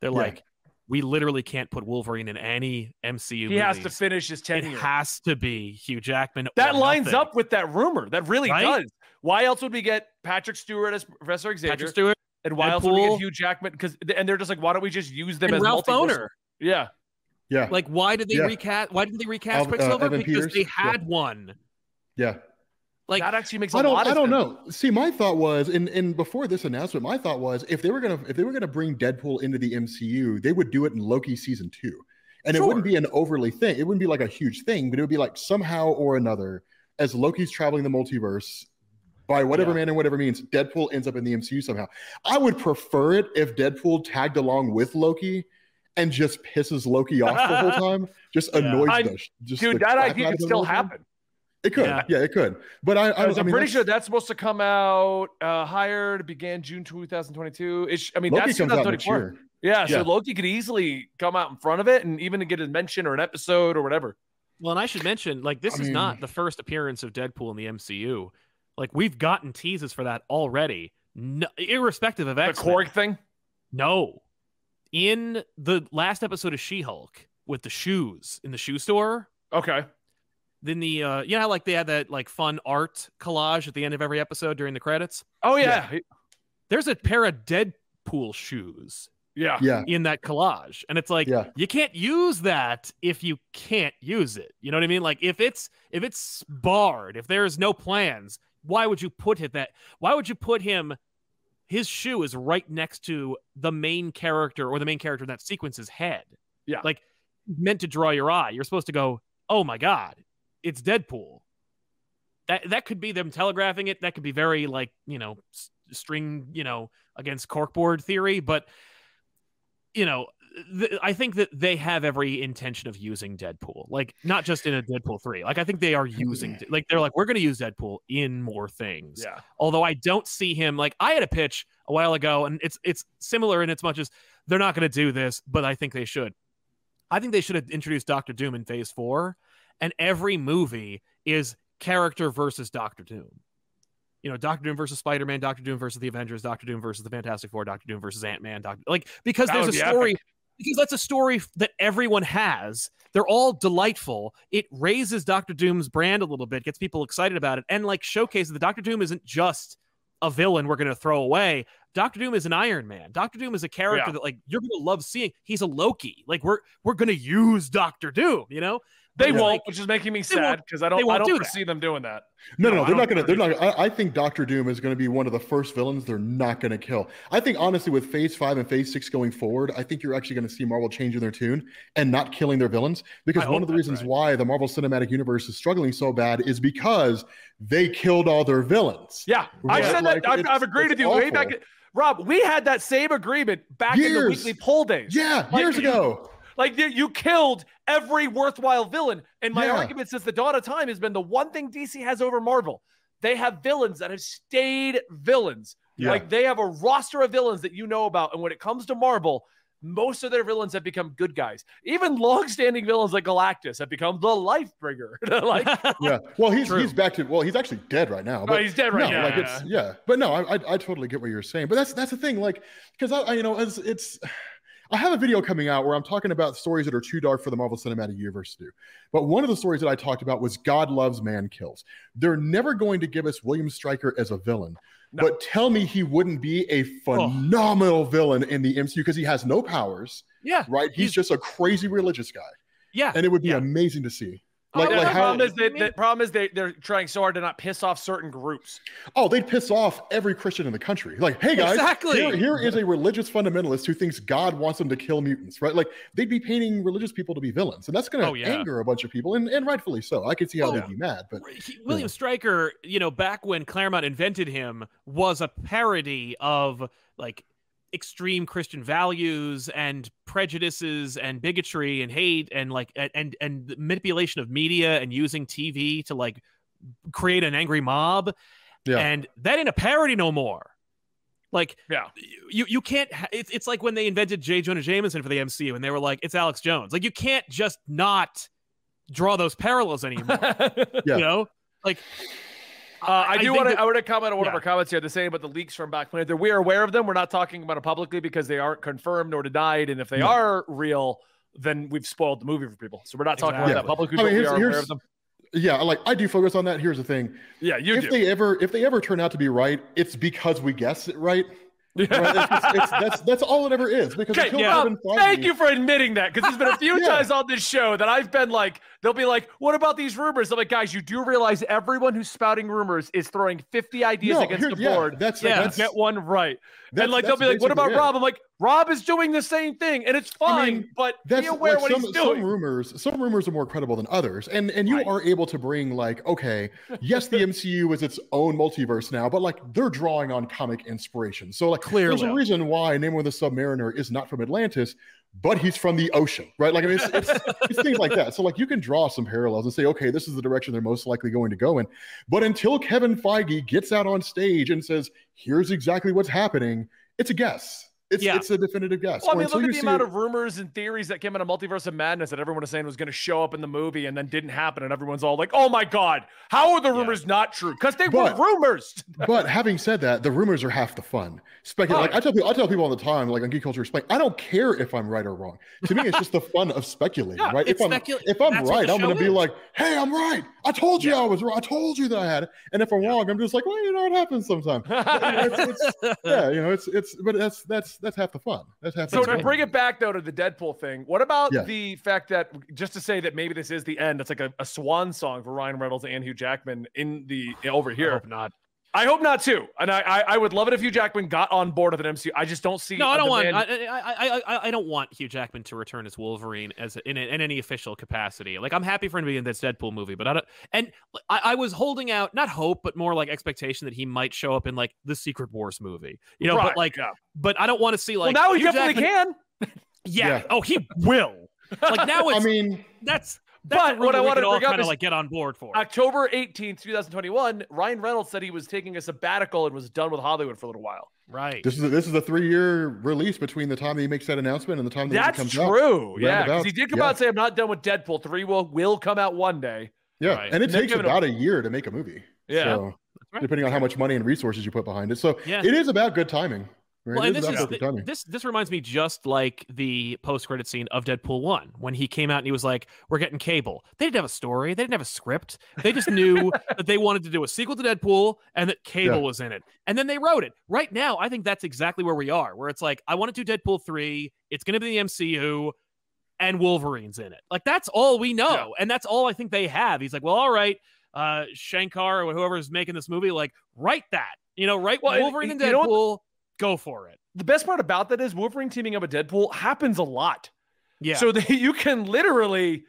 They're Yeah. like, we literally can't put Wolverine in any MCU. he has to finish his It tenure. has to be Hugh Jackman. that lines nothing. up with that rumor. That really Right? does. Why else would we get Patrick Stewart as Professor Xavier? Patrick Stewart and why else would we get Deadpool. Hugh Jackman? Because and they're just like, why don't we just use them and as Ralph multiversal- Bohner. Yeah. yeah, Like, why did they Yeah. recast? Why didn't they recast Al- uh, Quicksilver? Evan because Peters? they Yeah. had one. yeah. Like, that actually makes a I don't. lot of I don't sense. know. See, my thought was, and and before this announcement, my thought was, if they were gonna if they were gonna bring Deadpool into the MCU, they would do it in Loki season two, and it wouldn't be an overly thing. It wouldn't be like a huge thing, but it would be like somehow or another, as Loki's traveling the multiverse, by whatever Yeah. man and whatever means, Deadpool ends up in the MCU somehow. I would prefer it if Deadpool tagged along with Loki. And just pisses Loki off the whole time. Just Yeah. annoys I- the just Dude, the that idea could still all time. happen. It could, Yeah. yeah, it could. But I, I, Because I I'm mean, pretty that's- sure that's supposed to come out uh, hired began June 2022. Ish. I mean, Loki that's comes out 2024. year. Yeah, so Yeah. Loki could easily come out in front of it and even to get a mention or an episode or whatever. well, and I should mention, like, this I is not the first appearance of Deadpool in the MCU. Like, we've gotten teases for that already, no, irrespective of X. The X. Korg thing. No, in the last episode of She-Hulk with the shoes in the shoe store. Okay. Then the uh, you know like they had that like fun art collage at the end of every episode during the credits. Oh yeah. Yeah. There's a pair of Deadpool shoes Yeah. Yeah, in that collage. And it's like Yeah. you can't use that if you can't use it. You know what I mean? Like if it's if it's barred, if there's no plans, why would you put it that why would you put him his shoe is right next to the main character or the main character in that sequence's head. Yeah. Like meant to draw your eye. You're supposed to go, "Oh my god, it's Deadpool." That that could be them telegraphing it. That could be very like, you know, string, you know, against corkboard theory, but you know, th- I think that they have every intention of using Deadpool, like not just in a Deadpool three. Like I think they are using, like they're like we're going to use Deadpool in more things. Yeah. Although I don't see him like I had a pitch a while ago, and it's it's similar in as much as they're not going to do this, but I think they should. I think they should have introduced Doctor Doom in Phase Four, and every movie is character versus Doctor Doom. You know, Doctor Doom versus Spider Man, Doctor Doom versus the Avengers, Doctor Doom versus the Fantastic Four, Doctor Doom versus Ant Man, Doctor like because That there's a be story epic. Because that's a story that everyone has. They're all delightful. It raises Doctor Doom's brand a little bit, gets people excited about it, and like showcases that Doctor Doom isn't just a villain we're going to throw away. Doctor Doom is an Iron Man. Doctor Doom is a character Yeah. that like you're going to love seeing. He's a Loki. Like we're we're going to use Doctor Doom. You know, They It's won't, like- which is making me sad because I don't. I don't do that. foresee them doing that. No, No, no, I they're not gonna. They're not. I, I think Doctor Doom is gonna be one of the first villains they're not gonna kill. I think honestly, with Phase Five and Phase Six going forward, I think you're actually gonna see Marvel changing their tune and not killing their villains. Because I one of the reasons right. why the Marvel Cinematic Universe is struggling so bad is because they killed all their villains. Yeah, I said like, that I've, I've agreed with you way back. Rob, we had that same agreement back in the weekly poll days. Yeah, Like, years ago. Like you, you killed every worthwhile villain. And my Yeah. argument since the dawn of time has been the one thing DC has over Marvel. They have villains that have stayed villains. Yeah. Like they have a roster of villains that you know about. And when it comes to Marvel, most of their villains have become good guys. Even long-standing villains like Galactus have become the life bringer. like yeah. Well, he's True. he's back to well, he's actually dead right now. Oh, but Oh, he's dead right no, now. like it's yeah. But no, I, I I totally get what you're saying. But that's that's the thing, like because I, I you know as it's. I have a video coming out where I'm talking about stories that are too dark for the Marvel Cinematic Universe to do. But one of the stories that I talked about was God Loves, Man Kills. They're never going to give us William Stryker as a villain. No. But tell me he wouldn't be a phenomenal villain in the MCU because he has no powers, yeah, right? He's, He's- just a crazy religious guy. yeah. And it would be yeah. amazing to see. Oh, Like, yeah, like the how, problem is they, the problem is they they're trying so hard to not piss off certain groups. Oh, they'd piss off every Christian in the country. Like, hey guys, Exactly. here, here is a religious fundamentalist who thinks God wants them to kill mutants, right? Like, they'd be painting religious people to be villains, and that's going to Oh, yeah. anger a bunch of people, and, and rightfully so. I could see how Oh, they'd yeah. be mad, but He- William Stryker, you know, back when Claremont invented him, was a parody of like extreme Christian values and prejudices and bigotry and hate and like and and, and manipulation of media and using TV to like create an angry mob. Yeah. And that ain't a parody no more. Like Yeah. you you can't ha- it's, it's like when they invented J. Jonah Jameson for the MCU and they were like it's Alex Jones. Like you can't just not draw those parallels anymore. Yeah. You know? Like Uh, I do want to. that- I want to comment on one of our comments here. The same about the leaks from Black Panther. We are aware of them. We're not talking about it publicly because they aren't confirmed nor denied. And if they No. are real, then we've spoiled the movie for people. So we're not talking about that publicly. I mean, but we here's- are aware of them. yeah, like I do focus on that. Here's the thing: Yeah, you if do. they ever, if they ever turn out to be right, it's because we guessed it right. Right? It's just- it's- that's that's all it ever is. Because Okay, yeah. Thank you for admitting that because there's been a few Yeah. times on this show that I've been like, they'll be like, "What about these rumors?" I'm like, guys, you do realize everyone who's spouting rumors is throwing 50 ideas No, against here- the yeah, board. that's and that's get one right. and like they'll be like, "What about. Rob?" I'm like, "Rob is doing the same thing, and it's fine, I mean, but that's be aware like what some, he's some doing." rumors some rumors are more credible than others and and you Right. are able to bring like okay yes the mcu is its own multiverse now but like they're drawing on comic inspiration. So like there's a reason why Namor the submariner is not from atlantis but he's from the ocean right? Like i mean it's, it's, it's things like that. So like you can draw some parallels and say okay this is the direction they're most likely going to go in. But until kevin feige gets out on stage and says here's exactly what's happening it's a guess it's, Yeah. it's a definitive guess Well, I mean, look at the amount it- of rumors and theories that came out of Multiverse of Madness that everyone was saying was going to show up in the movie and then didn't happen, and everyone's all like, "Oh my god, how are the Yeah. rumors not true?" Because they But- were rumors. but having said that, the rumors are half the fun. Speculate. Like I tell people, I tell people all the time, like on Geek Culture Explain, I don't care if I'm right or wrong. To me, it's just the fun of speculating, Yeah, right? If I'm specula- if I'm that's right, I'm going to be like, "Hey, I'm right. I told you I was right. I told you that I had it." And if I'm wrong, I'm just like, "Well, you know, it happens sometimes." But, you know, it's, it's, yeah, you know, it's it's, but that's that's that's half the fun. That's half. So the to fun. bring it back though to the Deadpool thing, what about Yeah. the fact that just to say that maybe this is the end, it's like a, a swan song for Ryan Reynolds and Hugh Jackman in the over I here. hope not. I hope not too, and I, I I would love it if Hugh Jackman got on board with an MCU. I just don't see. No, I don't want. demand- I, I, I, I, I don't want Hugh Jackman to return as Wolverine as in, in any official capacity. Like I'm happy for him to be in this Deadpool movie, but I don't. And I, I was holding out not hope, but more like expectation that he might show up in like the Secret Wars movie. You know, Right, but like, yeah. but I don't want to see like. well, now he Hugh definitely Jackman- can. Yeah. Yeah. Oh, he will. Like now it's, I mean, that's. That's But what I rumor wanted to all bring up kind of is- like get on board for. October 18th, 2021, Ryan Reynolds said he was taking a sabbatical and was done with Hollywood for a little while. right. this is a, this is a three year release between the time that he makes that announcement and the time that That's it comes out. true. Yeah, because he did come yeah. out and say, "I'm not done with Deadpool. Three will will come out one day." Yeah, Right. and it They're takes giving him- about a year to make a movie. Yeah. So, right. depending on how much money and resources you put behind it. So Yeah. it is about good timing. Well, and this is this this reminds me just like the post credit scene of Deadpool one when he came out and he was like, "We're getting cable." They didn't have a story. They didn't have a script. They just knew that they wanted to do a sequel to Deadpool and that cable Yeah. was in it, and then they wrote it. Right now, I think that's exactly where we are. Where it's like, I want to do Deadpool three. It's going to be the MCU. and Wolverine's in it. Like that's all we know, Yeah. and that's all I think they have. He's like, well, all right, uh, Shankar or whoever's making this movie, like write that, you know, write Well, and Wolverine and know Deadpool, go for it. The best part about that is Wolverine teaming up with Deadpool happens a lot. Yeah, So that you can literally,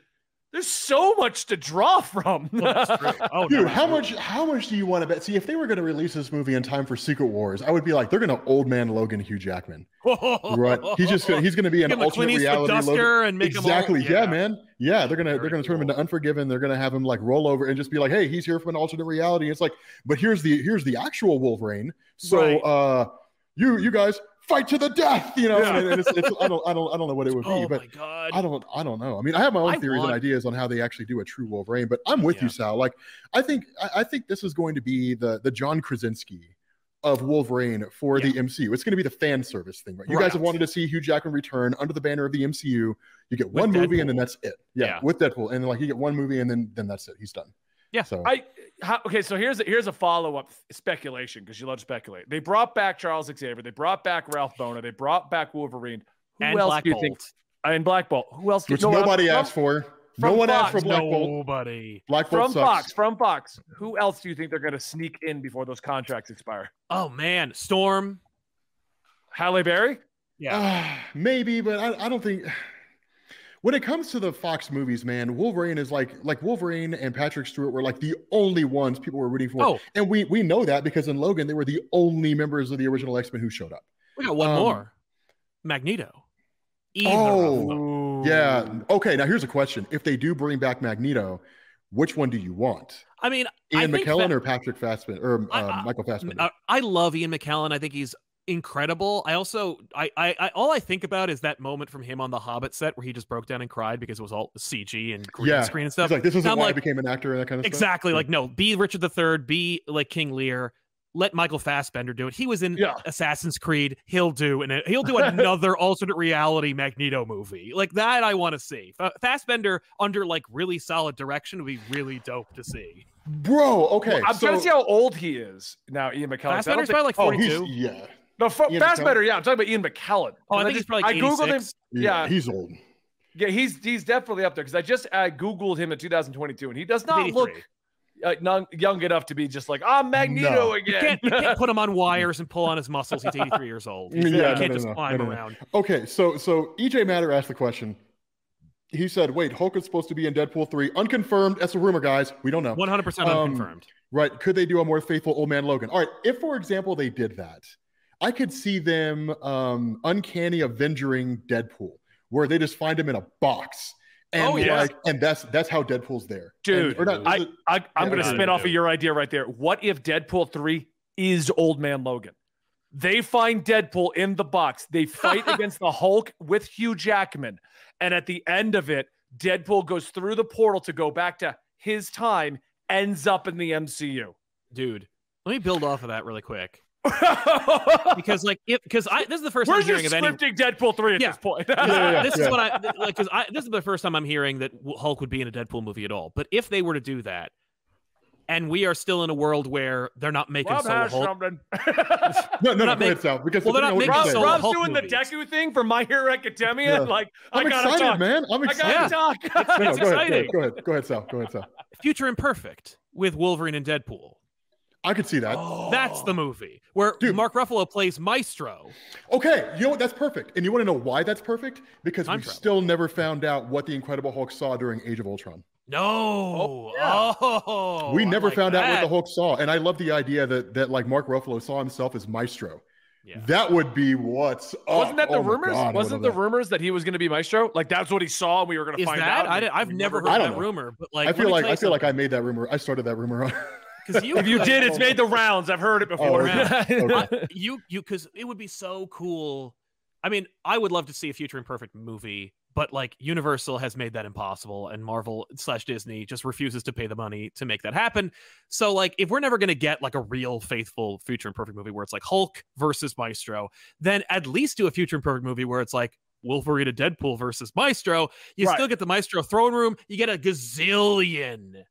there's so much to draw from. Well. Oh, Dude, no, how much how much do you want to bet? See, if they were going to release this movie in time for Secret Wars, I would be like, they're going to old man Logan Hugh Jackman, right? He's just gonna, he's going to be an Give him a alternate Clint Eastwood reality Logan. duster and make exactly. him all, yeah. man. Yeah, they're gonna Very they're gonna turn him into Unforgiven. They're gonna have him like roll over and just be like, hey, he's here from an alternate reality. It's like, but here's the here's the actual Wolverine. So Right. uh, you you guys fight to the death. You know, Yeah. and it's, it's I don't I don't I don't know what it would be, Oh but my god! I don't I don't know. I mean, I have my own I theories want- and ideas on how they actually do a true Wolverine, but I'm with Yeah. you, Sal. Like, I think I, think this is going to be the the John Krasinski of Wolverine for the MCU. It's going to be the fan service thing, right? You guys have wanted to see Hugh Jackman return under the banner of the MCU. You get With one movie and then that's it. Yeah, Yeah. with Deadpool, and then like you get one movie and then then that's it. He's done. Yeah. So I how, okay, so here's a, here's a follow up speculation because you love to speculate. They brought back Charles Xavier. They brought back Ralph Bohner. They brought back Wolverine. Who and else Black do you Bolt. think? And Black Bolt. Who else? do which no, I'm- nobody from- asked for. No from one asked for Black Bolt. Nobody. Black Bolt From sucks. Fox. From Fox. Who else do you think they're going to sneak in before those contracts expire? Oh man, Storm. Halle Berry. Yeah. Ah, maybe, but I, I don't think. When it comes to the Fox movies, man, Wolverine is like like Wolverine and Patrick Stewart were like the only ones people were rooting for, Oh, and we we know that because in Logan they were the only members of the original X Men who showed up. we got one Um, more. Magneto. Either Oh. Yeah. Okay. Now here's a question: If they do bring back Magneto, which one do you want? I mean, I Ian think McKellen Fa- or Patrick Fassbender or I- uh, I- Michael Fassbender? I, I love Ian McKellen. I think he's incredible. I also, I, I, I, all I think about is that moment from him on the Hobbit set where he just broke down and cried because it was all CG and green Yeah. screen and He's stuff. like, this isn't I'm why I became an actor and that kind of exactly. stuff. Exactly. Like, no, be Richard III, be like King Lear. Let Michael Fassbender do it. He was in Yeah. Assassin's Creed. He'll do, and he'll do another alternate reality Magneto movie like that. I want to see Fa- Fassbender under like really solid direction would be really dope to see. bro. Okay. I'm so, trying to see how old he is now. Ian McKellen. 'cause I don't Fassbender's think- probably like oh, 42. he's yeah. No, Fa- Ian Fassbender. Yeah, I'm talking about Ian McKellen. oh, I 'Cause think he's just- probably like I googled him. 86. Yeah, Yeah. he's old. Yeah, he's he's definitely up there because I just I googled him in 2022 and he does not look uh, non- young enough to be just like I'm Magneto No. You again. can't, you can't put him on wires and pull on his muscles. He's 83 years old. He's- Yeah, you no, can't no, just no, climb no, no, no. around. Okay, so so EJ Matter asked the question. He said, "Wait, Hulk is supposed to be in Deadpool three, unconfirmed. That's a rumor, guys. We don't know. 100% Um, unconfirmed. Right? Could they do a more faithful Old Man Logan? All right. If, for example, they did that, I could see them um, uncanny Avengering Deadpool, where they just find him in a box, and Oh, yes. like, and that's that's how Deadpool's there, Dude, And- or not, I, I I'm Yeah, gonna spin off of your idea right there. What if Deadpool three is Old Man Logan? They find Deadpool in the box. They fight against the Hulk with Hugh Jackman, and at the end of it, Deadpool goes through the portal to go back to his time, ends up in the MCU. Dude, let me build off of that really quick. Because, like, if because I this is the 1st Where's I'm your hearing of any. scripting Deadpool three at Yeah. this point? Yeah, yeah, yeah. this is what I like because I this is the first time I'm hearing that Hulk would be in a Deadpool movie at all. But if they were to do that, and we are still in a world where they're not making Rob solo Hulk, no, no, no. not Go ahead, make- Sal. Because well, they're the not making would Rob, solo Rob's Hulk doing the. Deku thing for My Hero Academia. Yeah. Like, I'm I gotta excited, talk. man. I'm I gotta talk. No, no, It's go ahead, go exciting. ahead. Go ahead. Go ahead, Sal. Go ahead, Sal. Future Imperfect with Wolverine and Deadpool. I could see that. That's the movie where Dude. Mark Ruffalo plays Maestro. Okay, you know what? That's perfect. And you want to know why that's perfect? Because Time we travel. still never found out what the Incredible Hulk saw during Age of Ultron. No, oh, yeah. oh, we never like found out what the Hulk saw. And I love the idea that that like Mark Ruffalo saw himself as Maestro. Yeah. That would be what's up. Wasn't that the Oh rumors? God, Wasn't the that. rumors that he was going to be Maestro? Like that's what he saw, and we were going to find that? out. I and did, I've we never never- heard I that don't know. rumor, but like I feel like I feel like I I made that rumor. I started that rumor. because you If you did, it's made the rounds. I've heard it oh, before. okay. I- you you because it would be so cool. I mean, I would love to see a future imperfect movie, but like Universal has made that impossible, and Marvel slash Disney just refuses to pay the money to make that happen. So, like, if we're never gonna get like a real faithful future imperfect movie where it's like Hulk versus Maestro, then at least do a future imperfect movie where it's like Wolverine and Deadpool versus Maestro. You Right. still get the Maestro throne room. You get a gazillion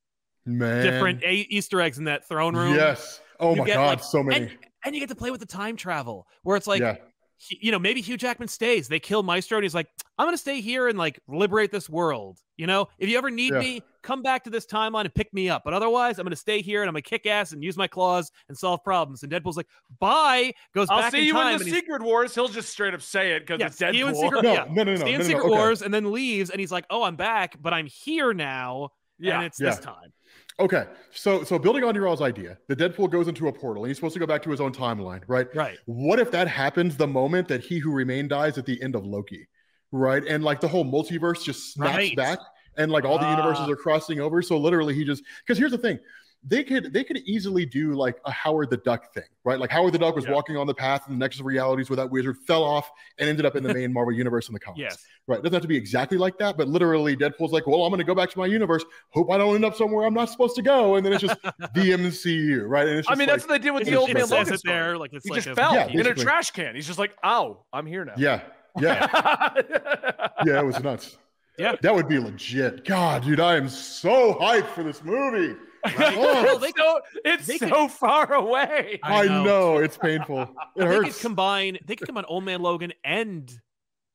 Man. different a- Easter eggs in that throne room. Yes. Oh You my get, god, like- so many. and and you get to play with the time travel where it's like yeah. he- you know, maybe Hugh Jackman stays. They kill Maestro, and he's like, "I'm gonna stay here and like liberate this world." You know, if you ever need Yeah. me, come back to this timeline and pick me up. But otherwise, I'm gonna stay here and I'm gonna kick ass and use my claws and solve problems. And Deadpool's like, "Bye." Goes I'll back see in you time in the Secret Wars. He'll just straight up say it because Yeah, it's see in Deadpool. Secret- No, yeah. no, no, no, stay no, in no, no, Secret okay. Wars and then leaves, and he's like, "Oh, I'm back, but I'm here now." yeah. and it's this time. Okay, so so building on your all's idea, the Deadpool goes into a portal and he's supposed to go back to his own timeline, right? Right. What if that happens the moment that He Who Remained dies at the end of Loki, right? And like the whole multiverse just snaps Right. back, and like all the universes Ah. are crossing over. So literally, he just because here's the thing, they could they could easily do like a Howard the Duck thing, right? Like Howard the Duck was Yeah. walking on the path in the Nexus of Realities where that wizard fell off and ended up in the main Marvel universe in the comics. Yes. Right. It doesn't have to be exactly like that, but literally Deadpool's like, well, I'm going to go back to my universe. Hope I don't end up somewhere I'm not supposed to go. And then it's just the MCU, right? And it's I mean, like, that's what they did with the old man says Logan it there, like it's He like just a- fell Yeah, in a trash can. He's just like, "Ow, I'm here now." yeah, yeah, yeah. It was nuts. Yeah. That would be legit. God, dude, I am so hyped for this movie. Oh, well, they it's so, it's they so far away. I I know. know. it's painful. It they hurts. could combine they could combine Old Man Logan and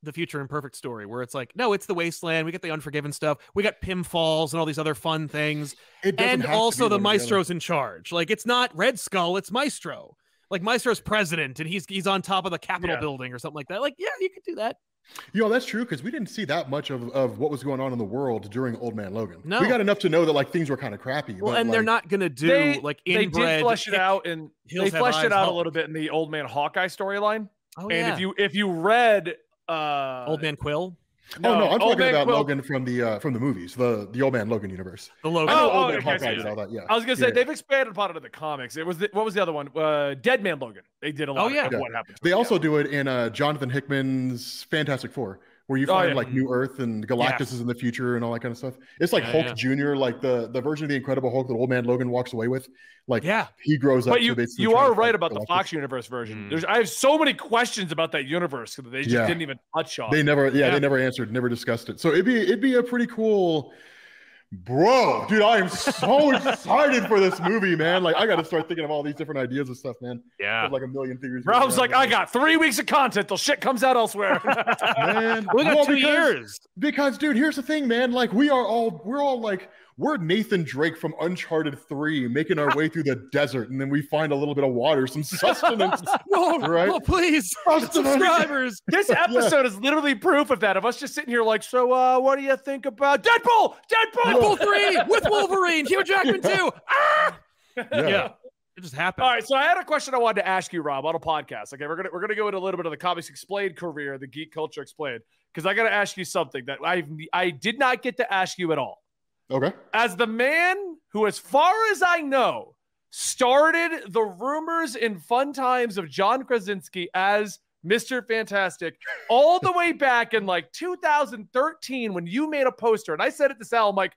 the Future Imperfect story, where it's like, no, it's the Wasteland. We get the Unforgiven stuff. We got Pym Falls and all these other fun things, It and also the one or. Maestro's in charge. Like it's not Red Skull, it's Maestro. Like Maestro's president, and he's he's on top of the Capitol Yeah. building or something like that. Like, yeah, you could do that. You know, that's true because we didn't see that much of, of what was going on in the world during Old Man Logan. No. We got enough to know that like things were kind of crappy. Well, but, and they're not gonna do They- like They did flesh it out, and they Have fleshed it Eyes out a little bit in the old man Hawkeye storyline. Oh and yeah, if you if you read uh Old Man Quill, Oh no, I'm talking about Quill- Logan from the uh, from the movies, the the Old Man Logan universe. the Logan. Oh, oh, okay, Hawkeye so yeah. all that. Yeah, I was gonna say Yeah. they've expanded upon it in the comics. It was the, what was the other one? Uh, Dead Man Logan. They did a lot Oh, of- yeah. of Yeah. what happened. to They him, also do it in uh, Jonathan Hickman's Fantastic Four, where you Oh, find yeah. like New Earth and Galactus Yes. is in the future and all that kind of stuff. It's like Yeah, Hulk yeah. Junior, like the the version of the Incredible Hulk that Old Man Logan walks away with. Like Yeah, he grows up. But you basically you are right about the Fox Universe version. Mm. There's I have so many questions about that universe that they just Yeah. didn't even touch on. They never, yeah, Yeah. they never answered, never discussed it. So it'd be it'd be a pretty cool. Bro, dude, I am so excited for this movie, man. Like, I got to start thinking of all these different ideas and stuff, man. Yeah. have like a million theories. Rob's like, going I got three weeks of content till shit comes out elsewhere. around, man. We got Well, two because- years. Because, dude, here's the thing, man. Like, we are all, we're all like, we're Nathan Drake from Uncharted 3 making our way through the desert, and then we find a little bit of water, some sustenance. No, Right? no, please, Sustenance. subscribers. this episode is literally proof of that. Of us just sitting here like, so uh, what do you think about Deadpool? Deadpool. Deadpool three with Wolverine, Hugh Jackman too. Ah! Yeah. Yeah, it just happened. All right, so I had a question I wanted to ask you, Rob, on a podcast. Okay, we're gonna we're gonna go into a little bit of the comics explained career, the geek culture explained, because I gotta ask you something that I I did not get to ask you at all. Okay. As the man who, as far as I know, started the rumors in fun times of John Krasinski as Mr. Fantastic all the way back in like 2013 when you made a poster. And I said it to Sal, I'm like,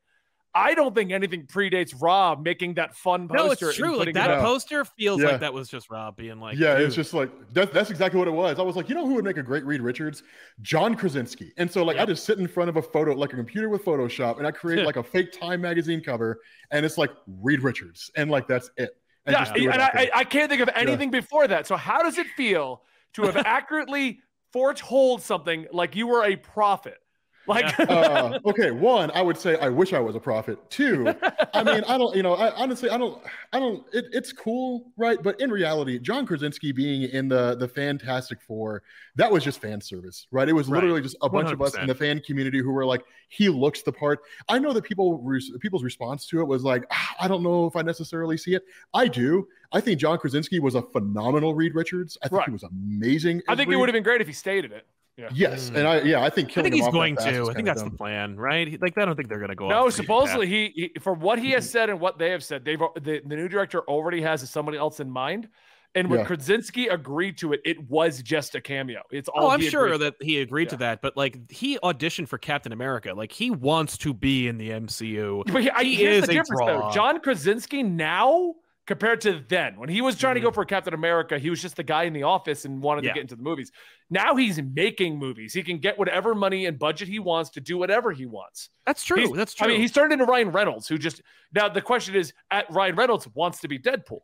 I don't think anything predates Rob making that fun poster. no, it's true. Like that poster feels Yeah. like that was just Rob being like, yeah, it's just like that, that's exactly what it was. I was like, you know who would make a great Reed Richards? John Krasinski. And so like I just sit in front of a photo, like a computer with Photoshop, and I create like a fake Time magazine cover, and it's like Reed Richards, and like that's it. And Yeah, just do it and I. I I can't think of anything before that. So how does it feel to have accurately foretold something like you were a prophet? Like, uh, okay, one, I would say I wish I was a prophet. Two, I mean, I don't, you know, I honestly, I don't, I don't. It, it's cool, right? But in reality, John Krasinski being in the the Fantastic Four, that was just fan service, right? It was Right. literally just a bunch of us in the fan community who were like, he looks the part. I know that people, res- people's response to it was like, "Ah, I don't know if I necessarily see it. I do. I think John Krasinski was a phenomenal Reed Richards. I think Right. he was amazing. I as think it would have been great if he stayed in it. Yes, Mm. and I yeah, I think I killing think him he's off that going to. I think that's dumb. the plan, right? Like I don't think they're gonna go. No, off the beaten path. supposedly he, he, from what he has said and what they have said, they've the, the new director already has somebody else in mind. And when Yeah. Krasinski agreed to it, it was just a cameo. It's all. Oh, I'm sure to. that he agreed to that, but like he auditioned for Captain America. Like he wants to be in the MCU. But he, He here's is the a difference, though. draw. John Krasinski now compared to then, when he was trying to go mm. for Captain America, he was just the guy in the office and wanted Yeah. to get into the movies. Now he's making movies. He can get whatever money and budget he wants to do whatever he wants. That's true. He's- That's true. I mean, he's turned into Ryan Reynolds, who just now the question is, at Ryan Reynolds wants to be Deadpool.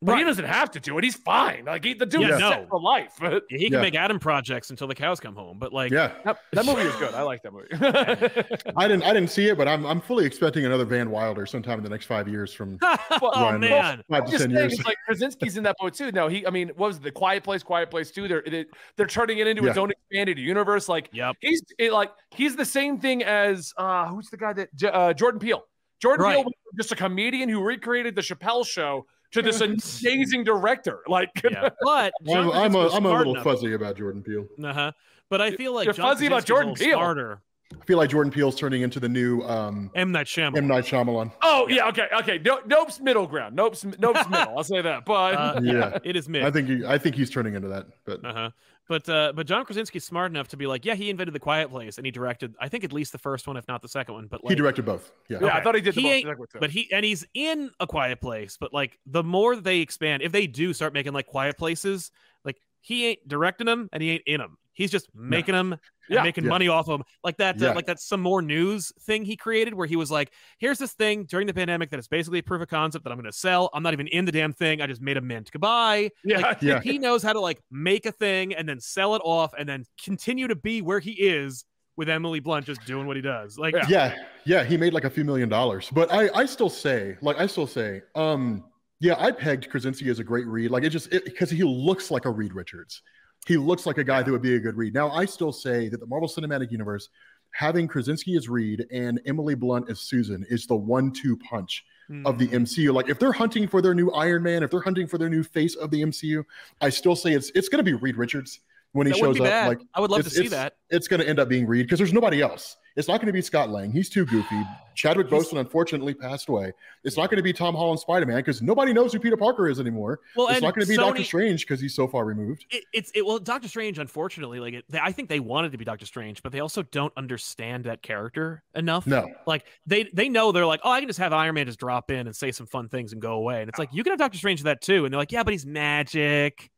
But he doesn't have to do it. He's fine. Like he, the dude Yeah, is no. set for life. But He can Yeah. make Adam projects until the cows come home. But like, Yeah, that, that movie was good. I like that movie. I didn't I didn't see it, but I'm I'm fully expecting another Van Wilder sometime in the next five years from oh man, Reynolds. five I'm to just ten years. it's like Krasinski's in that boat too. No, he. I mean, what was it? The Quiet Place? Quiet Place too. They're it, they're turning it into its Yeah. own expanded universe. Like yep. he's it, like he's the same thing as uh who's the guy that uh, Jordan Peele. Jordan Right. Peele was just a comedian who recreated the Chappelle show to this amazing director. Like Yeah. But John I'm, I'm a Krasinski was I'm a little enough- fuzzy about Jordan Peele. Uh-huh. But I feel like You're John fuzzy about Krasinski's a Jordan Peele. Smarter. I feel like Jordan Peele's turning into the new um, M Night Shyamalan. M Night Shyamalan. oh yeah, okay, okay. No, nope's middle ground. Nope's nope's middle. I'll say that. But Uh, Yeah. it is mid. I think he, I think he's turning into that. But Uh-huh. But uh, but John Krasinski's smart enough to be like, yeah, he invented the Quiet Place and he directed, I think at least the first one, if not the second one. But like, he directed both. Yeah. yeah, I thought he did He most ain't- second one, too. But he and he's in a quiet place. But like the more they expand, if they do start making like quiet places, like he ain't directing them and he ain't in them. He's just making them and Yeah. making Yeah. money off them. Like that, uh, like that some more news thing he created where he was like, "Here's this thing during the pandemic that is basically a proof of concept that I'm going to sell. I'm not even in the damn thing. I just made a mint. Goodbye." yeah, Like, Yeah. he knows how to like make a thing and then sell it off and then continue to be where he is with Emily Blunt just doing what he does. Like, Yeah. yeah yeah he made like a few million dollars but i i still say like i still say um yeah i pegged krasinski as a great Reed like it just because he looks like a reed richards he looks like a guy that would be a good Reed now i still say that the marvel cinematic universe having krasinski as reed and emily blunt as susan is the one-two punch of the mm, mcu like if they're hunting for their new iron man if they're hunting for their new face of the mcu i still say it's it's going to be reed richards when he shows up bad. like I would love to see that. it's going to end up being Reed because there's nobody else. It's not going to be Scott Lang. He's too goofy. Chadwick Boseman unfortunately passed away. It's not going to be Tom Holland Spider Man because nobody knows who Peter Parker is anymore. Well, it's not going to be Sony, Doctor Strange because he's so far removed. It, it's it, well, Doctor Strange. Unfortunately, like it, they, I think they wanted to be Doctor Strange, but they also don't understand that character enough. No, Like they they know they're like, oh, I can just have Iron Man just drop in and say some fun things and go away, and it's uh. like you can have Doctor Strange do that too, and they're like, yeah, but he's magic,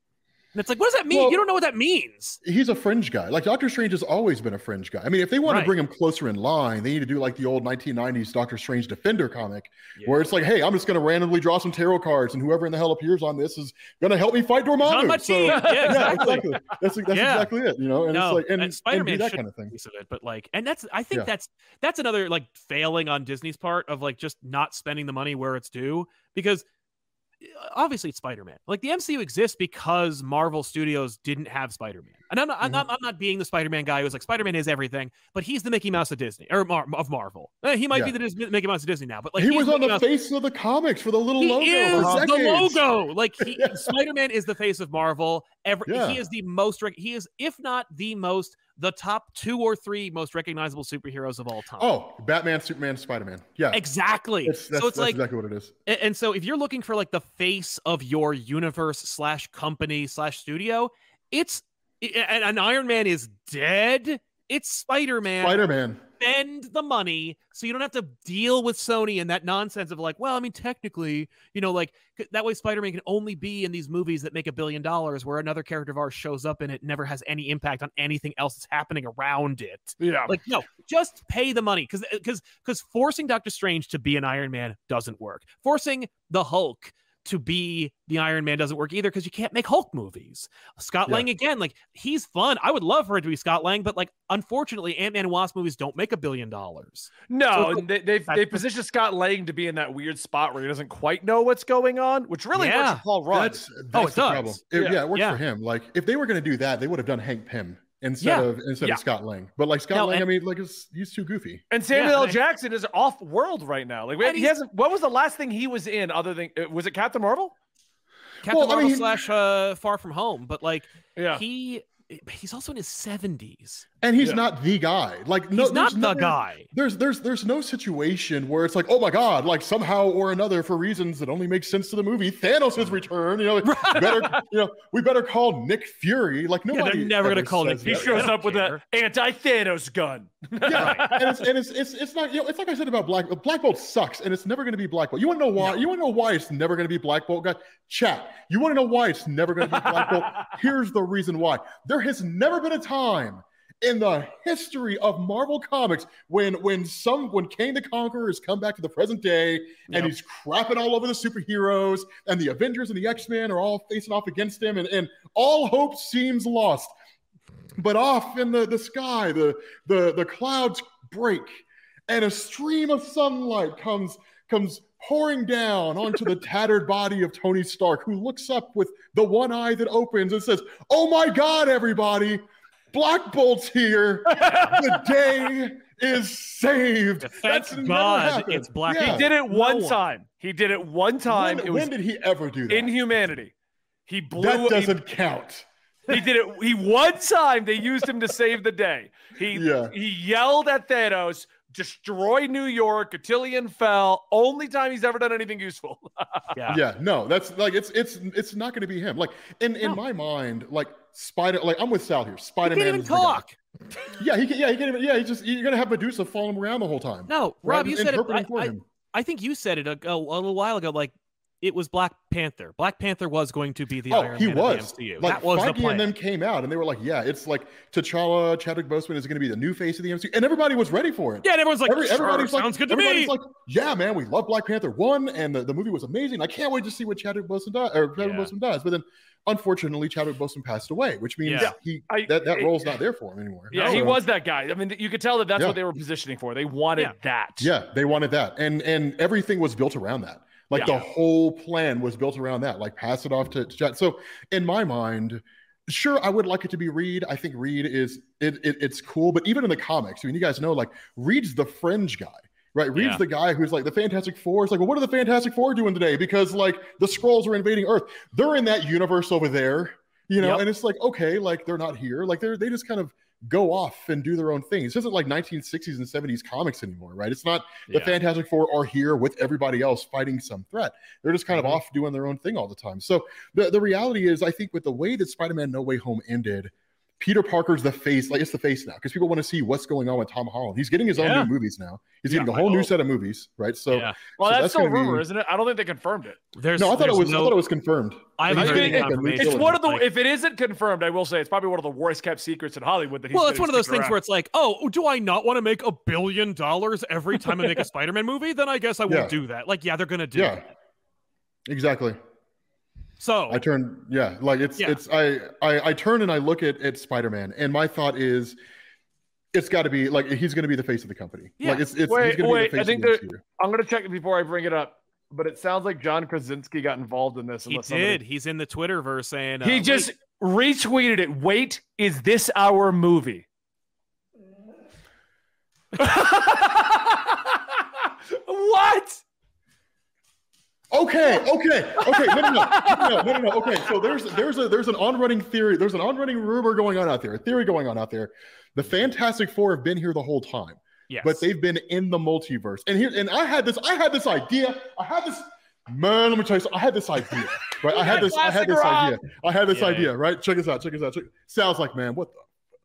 and it's like, what does that mean? Well- you don't know what that means. he's a fringe guy. Like Doctor Strange has always been a fringe guy. I mean, if they want Right. to bring him closer in line, they need to do like the old 1990s Doctor Strange Defender comic, where it's like, hey, I'm just going to randomly draw some tarot cards, and whoever in the hell appears on this is going to help me fight Dormammu. So- yeah, yeah, exactly. That's that's Yeah. exactly it. You know, and no, it's like and, and Spider-Man be that kind of thing. piece of it, but like, and that's I think Yeah. that's that's another like failing on Disney's part of like just not spending the money where it's due because obviously it's Spider-Man. Like the MCU exists because Marvel Studios didn't have Spider-Man, and I'm not, I'm Mm-hmm. not I'm not being the Spider-Man guy who's like Spider-Man is everything, but he's the Mickey Mouse of Disney or Mar- of Marvel. Eh, he might be the Mickey Mouse of Disney now, but like he was on Mickey the Mouse- face of the comics for the little he logo. is the logo. Like he, Yeah. Spider-Man is the face of Marvel. Every, Yeah. He is the most. He is, if not the most, the top two or three most recognizable superheroes of all time. Oh, Batman, Superman, Spider Man. Yeah, exactly. It's, that's, so it's that's like, exactly what it is. a- and so if you're looking for like the face of your universe slash company slash studio, it's and, and Iron Man is dead. It's Spider Man Spider Man. spend the money so you don't have to deal with Sony and that nonsense of like, well, I mean, technically, you know, like that way Spider Man can only be in these movies that make a billion dollars where another character of ours shows up and it never has any impact on anything else that's happening around it. yeah. Like, no, just pay the money because because uh, because forcing Doctor Strange to be an Iron Man doesn't work. Forcing the Hulk to be the Iron Man doesn't work either because you can't make Hulk movies. Scott Yeah. Lang again, like he's fun. I would love for it to be Scott Lang, but like unfortunately, Ant Man and Wasp movies don't make a billion dollars. No, So- and they, they've they positioned Scott Lang to be in that weird spot where he doesn't quite know what's going on, which really works for Paul Rudd. That's, that's Oh, it the problem. does. It- Yeah. yeah. it works Yeah. for him. Like if they were going to do that, they would have done Hank Pym instead Yeah. of instead Yeah. of Scott Lang. But like Scott No, Lang, I mean, like it's, he's too goofy. and Samuel Yeah, L. Jackson is off world right now. Like And he hasn't. What was the last thing he was in other than uh, was it Captain Marvel? Captain Well, I Marvel mean- slash uh, Far From Home, but like Yeah. he he's also in his seventies. And he's Yeah. not the guy. Like no, he's not there's the never- guy. There's there's there's no situation where it's like, oh my god, like somehow or another, for reasons that only make sense to the movie, Thanos has returned. You know, better you know, we better call Nick Fury. Like Yeah, nobody. they're never gonna call Nick says He shows up don't with care. an anti-Thanos gun. Yeah, and it's and it's, it's it's not you know it's like I said about Black Black Bolt sucks and it's never going to be Black Bolt. You want to know why? You want to know why it's never going to be Black Bolt? Guys, chat. You want to know why it's never going to be Black Bolt? Here's the reason why. There has never been a time in the history of Marvel Comics when when some when Kang the Conqueror has come back to the present day and Yep. he's crapping all over the superheroes and the Avengers and the X-Men are all facing off against him and, and all hope seems lost. But off in the, the sky, the, the the clouds break and a stream of sunlight comes comes pouring down onto the tattered body of Tony Stark, who looks up with the one eye that opens and says, "Oh my God, everybody! Black Bolt's here. the day is saved." Thank That's never God happened. it's Black Yeah. He did it one one. time. He did it one time. When, it was when did he ever do that? inhumanity. He blew. that he- doesn't count. He did it. He one time they used him to save the day. He Yeah. he yelled at Thanos, destroy New York. Attilan fell. Only time he's ever done anything useful. Yeah. yeah no that's like it's it's it's not going to be him like in in No. my mind like spider like i'm with sal here spider-man He can't even talk. yeah he can yeah he can't even yeah he just you're gonna have medusa following him around the whole time No, right? Rob, you Just said it. I, I. I think you said it a, a, a little while ago. Like it was Black Panther. Black Panther was going to be the Oh, Iron he Man was. of the MCU. Like that was the plan. and them came out and they were like, "Yeah, it's like T'Challa, Chadwick Boseman is going to be the new face of the MCU," and everybody was ready for it. yeah, and everyone's like, Every- sure, everybody's like, good to everybody's me. like, "Yeah, man, we love Black Panther one, and the, the movie was amazing. I can't wait to see what Chadwick Boseman does or Chadwick Yeah. Boseman does." But then, unfortunately, Chadwick Boseman passed away, which means Yeah. he I- that, that it- role's not there for him anymore. yeah, he So- was that guy. I mean, you could tell that that's Yeah. what they were positioning for. They wanted Yeah. that. Yeah, they wanted that, and and everything was built around that. Like Yeah. the whole plan was built around that. Like pass it off to, to Chad. So in my mind, sure, I would like it to be Reed. I think Reed is it, it it's cool, but even in the comics, I mean, you guys know like Reed's the fringe guy. Right, Reed's Yeah. the guy who's like the Fantastic Four. It's like, well, what are the Fantastic Four doing today? Because like the Skrulls are invading Earth. They're in that universe over there, you know. Yep. And it's like, okay, like they're not here. Like they're they just kind of go off and do their own thing. This isn't like 1960s and 70s comics anymore, right? It's not the Yeah. Fantastic Four are here with everybody else fighting some threat. They're just kind Mhm. of off doing their own thing all the time. So the, the reality is, I think with the way that Spider-Man No Way Home ended, Peter Parker's the face, like it's the face now, because people want to see what's going on with Tom Holland. He's getting his own Yeah. new movies now. He's Yeah, getting a whole new set of movies, right? So yeah. Well, So that's, that's still a gonna be- rumor, isn't it? I don't think they confirmed it. There's, no, I thought it was no, I thought it was confirmed. I haven't He's heard gonna any get- confirmation. It's one of the. Like- if it isn't confirmed, I will say it's probably one of the worst kept secrets in Hollywood. That he's well, it's one of those things around. where it's like, oh, do I not want to make a billion dollars every time I make a Spider-Man movie? Then I guess I won't Yeah. do that. Like, yeah, they're gonna do Yeah. that. Exactly. So I turn, yeah, like it's Yeah. it's I, I I turn and I look at at Spider-Man, and my thought is, it's got to be like he's going to be the face of the company. Yeah. Like it's it's Wait, he's going to wait, be the I think of the MCU. I'm gonna check it before I bring it up, but it sounds like John Krasinski got involved in this. he unless somebody- did. He's in the Twitterverse saying uh, He wait, just retweeted it. Wait, is this our movie? what? Okay, okay, okay. No, no, no, no, no, no, no. Okay, so there's there's a there's an on-running theory. There's an on-running rumor going on out there. A theory going on out there. The Fantastic Four have been here the whole time, yes. but they've been in the multiverse. And here, and I had this. I had this idea. I had this. Man, let me tell you. Something. I had this idea. Right. I had this. I had this idea. I had this Yeah, idea. Right. Check this out. Check this out. Check. Sounds like man. What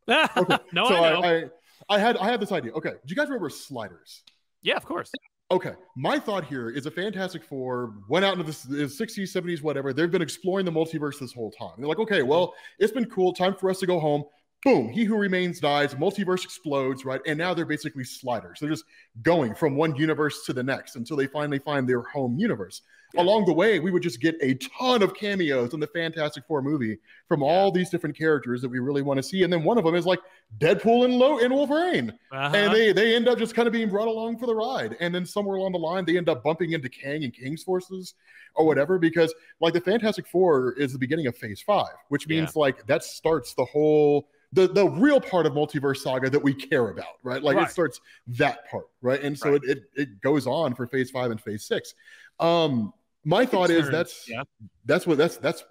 the? Okay. no, so. I, I I had I had this idea. Okay. Do you guys remember Sliders? yeah, of course. Okay, my thought here is a Fantastic Four went out into the, the 60s, 70s, whatever. They've been exploring the multiverse this whole time. They're like, okay, well, it's been cool. Time for us to go home. Boom, he who remains dies. Multiverse explodes, right? And now they're basically sliders. They're just going from one universe to the next until they finally find their home universe. Along the way, we would just get a ton of cameos in the Fantastic Four movie from all these different characters that we really want to see. And then one of them is like Deadpool and, Lo- and Wolverine Uh-huh. and they they end up just kind of being brought along for the ride and then somewhere along the line they end up bumping into kang and king's forces or whatever because like the fantastic four is the beginning of phase five which means like that starts the whole the the real part of multiverse saga that we care about right like Right. it starts that part right and so Right. it, it it goes on for phase five and phase six um my thought is that's yeah. that's what that's that's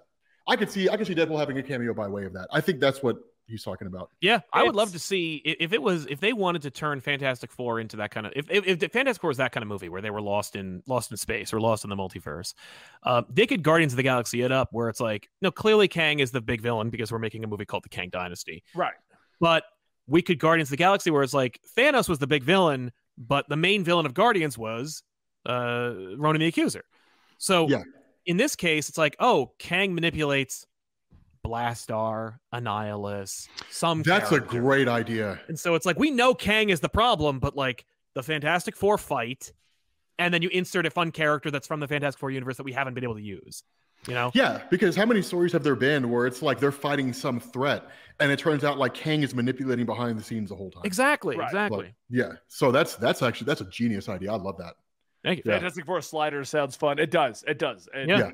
i could see i could see deadpool having a cameo by way of that i think that's what he's talking about Yeah, I would love to see if it was if they wanted to turn Fantastic Four into that kind of if if, if Fantastic Four was that kind of movie where they were lost in lost in space or lost in the multiverse, uh, they could Guardians of the Galaxy it up where it's like no clearly Kang is the big villain because we're making a movie called the Kang Dynasty, Right. but we could Guardians of the Galaxy where it's like Thanos was the big villain, but the main villain of Guardians was uh, Ronan the Accuser. So Yeah. in this case, it's like oh Kang manipulates Blastaar, Annihilus, some. That's a great idea. And so it's like we know Kang is the problem, but like the Fantastic Four fight, and then you insert a fun character that's from the Fantastic Four universe that we haven't been able to use. You know? Yeah, because how many stories have there been where it's like they're fighting some threat and it turns out like Kang is manipulating behind the scenes the whole time? Exactly. Right. Exactly. But, yeah. So that's that's actually that's a genius idea. I love that. Thank you. Yeah. Fantastic Four slider sounds fun. It does. It does. And- Yeah.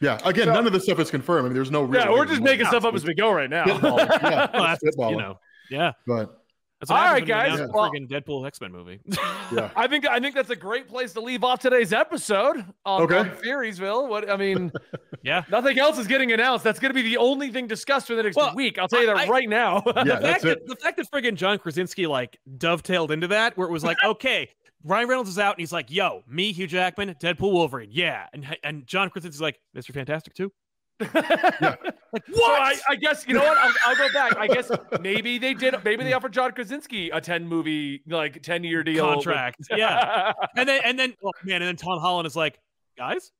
Yeah. Yeah. Again, So- none of this stuff is confirmed. I mean, there's no real Yeah, we're just making stuff up as we go right now. Spitballing, yeah, Well, that's, spitballing. you know. Yeah. But That's what All happens right, when you guys. announce Well- a friggin' Deadpool X Men movie. yeah. I think I think that's a great place to leave off today's episode on, Okay. on Theoriesville. What I mean, yeah. nothing else is getting announced. That's going to be the only thing discussed for the next Well, week. I'll tell you that I- right now. Yeah, the that's fact that it. the fact that friggin' John Krasinski like dovetailed into that, where it was like, okay, Ryan Reynolds is out, and he's like, "Yo, me, Hugh Jackman, Deadpool, Wolverine, yeah," and and John Krasinski's like, "Mr. Fantastic too." Like So I, I guess you know what? I'll, I'll go back. I guess maybe they did. Maybe they offered John Krasinski a ten movie, like ten year deal with- Contract, yeah. And then and then oh man, and then Tom Holland is like, "Guys,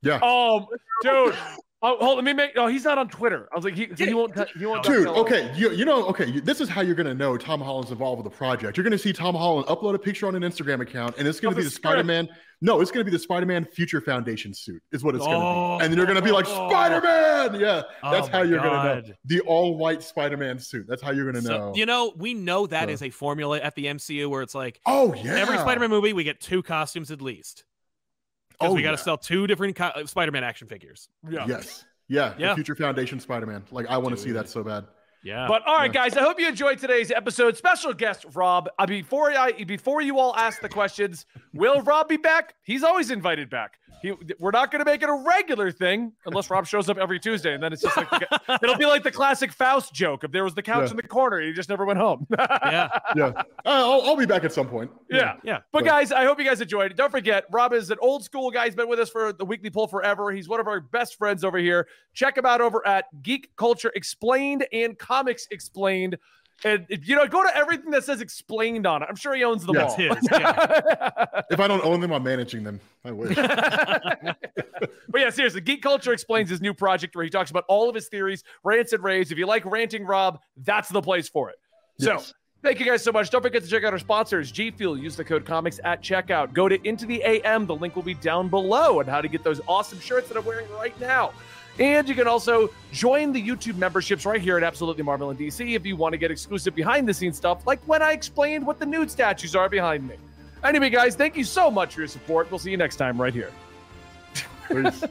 Yeah. Oh, dude. Oh, hold. Let me make. Oh, he's not on Twitter. I was like, he, so he won't. He won't. Dude, okay, you, you know, okay, you, this is how you're gonna know Tom Holland's involved with the project. You're gonna see Tom Holland upload a picture on an Instagram account, and it's gonna Of be the the Spider-Man. No, it's gonna be the Spider-Man Future Foundation suit, is what it's gonna Oh. be. And then you're gonna be like, Oh. Spider-Man! Yeah, that's Oh how you're gonna know. The all-white Spider-Man suit. That's how you're gonna So, know. you know, we know that So- is a formula at the MCU where it's like oh yeah. every Spider-Man movie we get two costumes at least. Oh, because Oh, we got to yeah. sell two different co- Spider-Man action figures. Yeah. Yes. Yeah. Yeah. The Future Foundation Spider-Man. Like I want to see that so bad. Yeah. But all right, Yeah. guys, I hope you enjoyed today's episode. Special guest Rob. Uh, before I before you all ask the questions, will Rob be back? He's always invited back. He, we're not going to make it a regular thing unless Rob shows up every Tuesday, and then it's just like it'll be like the classic Faust joke. If there was the couch Yeah. in the corner, he just never went home. yeah. Yeah. Uh, I'll, I'll be back at some point. yeah. Yeah. But But- guys, I hope you guys enjoyed it. Don't forget, Rob is an old school guy. He's been with us for the weekly poll forever. He's one of our best friends over here. Check him out over at Geek Culture Explained and Comics Explained. And if, you know, go to everything that says explained on it. I'm sure he owns them Yes. all. His, yeah. If I don't own them, I'm managing them. I wish. but yeah, seriously, Geek Culture explains his new project where he talks about all of his theories, rants and raves. If you like ranting Rob, that's the place for it. So thank you guys so much. Don't forget to check out our sponsors, G Fuel. Use the code comics at checkout. Go to Into the AM. The link will be down below and how to get those awesome shirts that I'm wearing right now. And you can also join the YouTube memberships right here at Absolutely Marvel and DC if you want to get exclusive behind the scenes stuff, like when I explained what the nude statues are behind me. Anyway, guys, thank you so much for your support. We'll see you next time right here.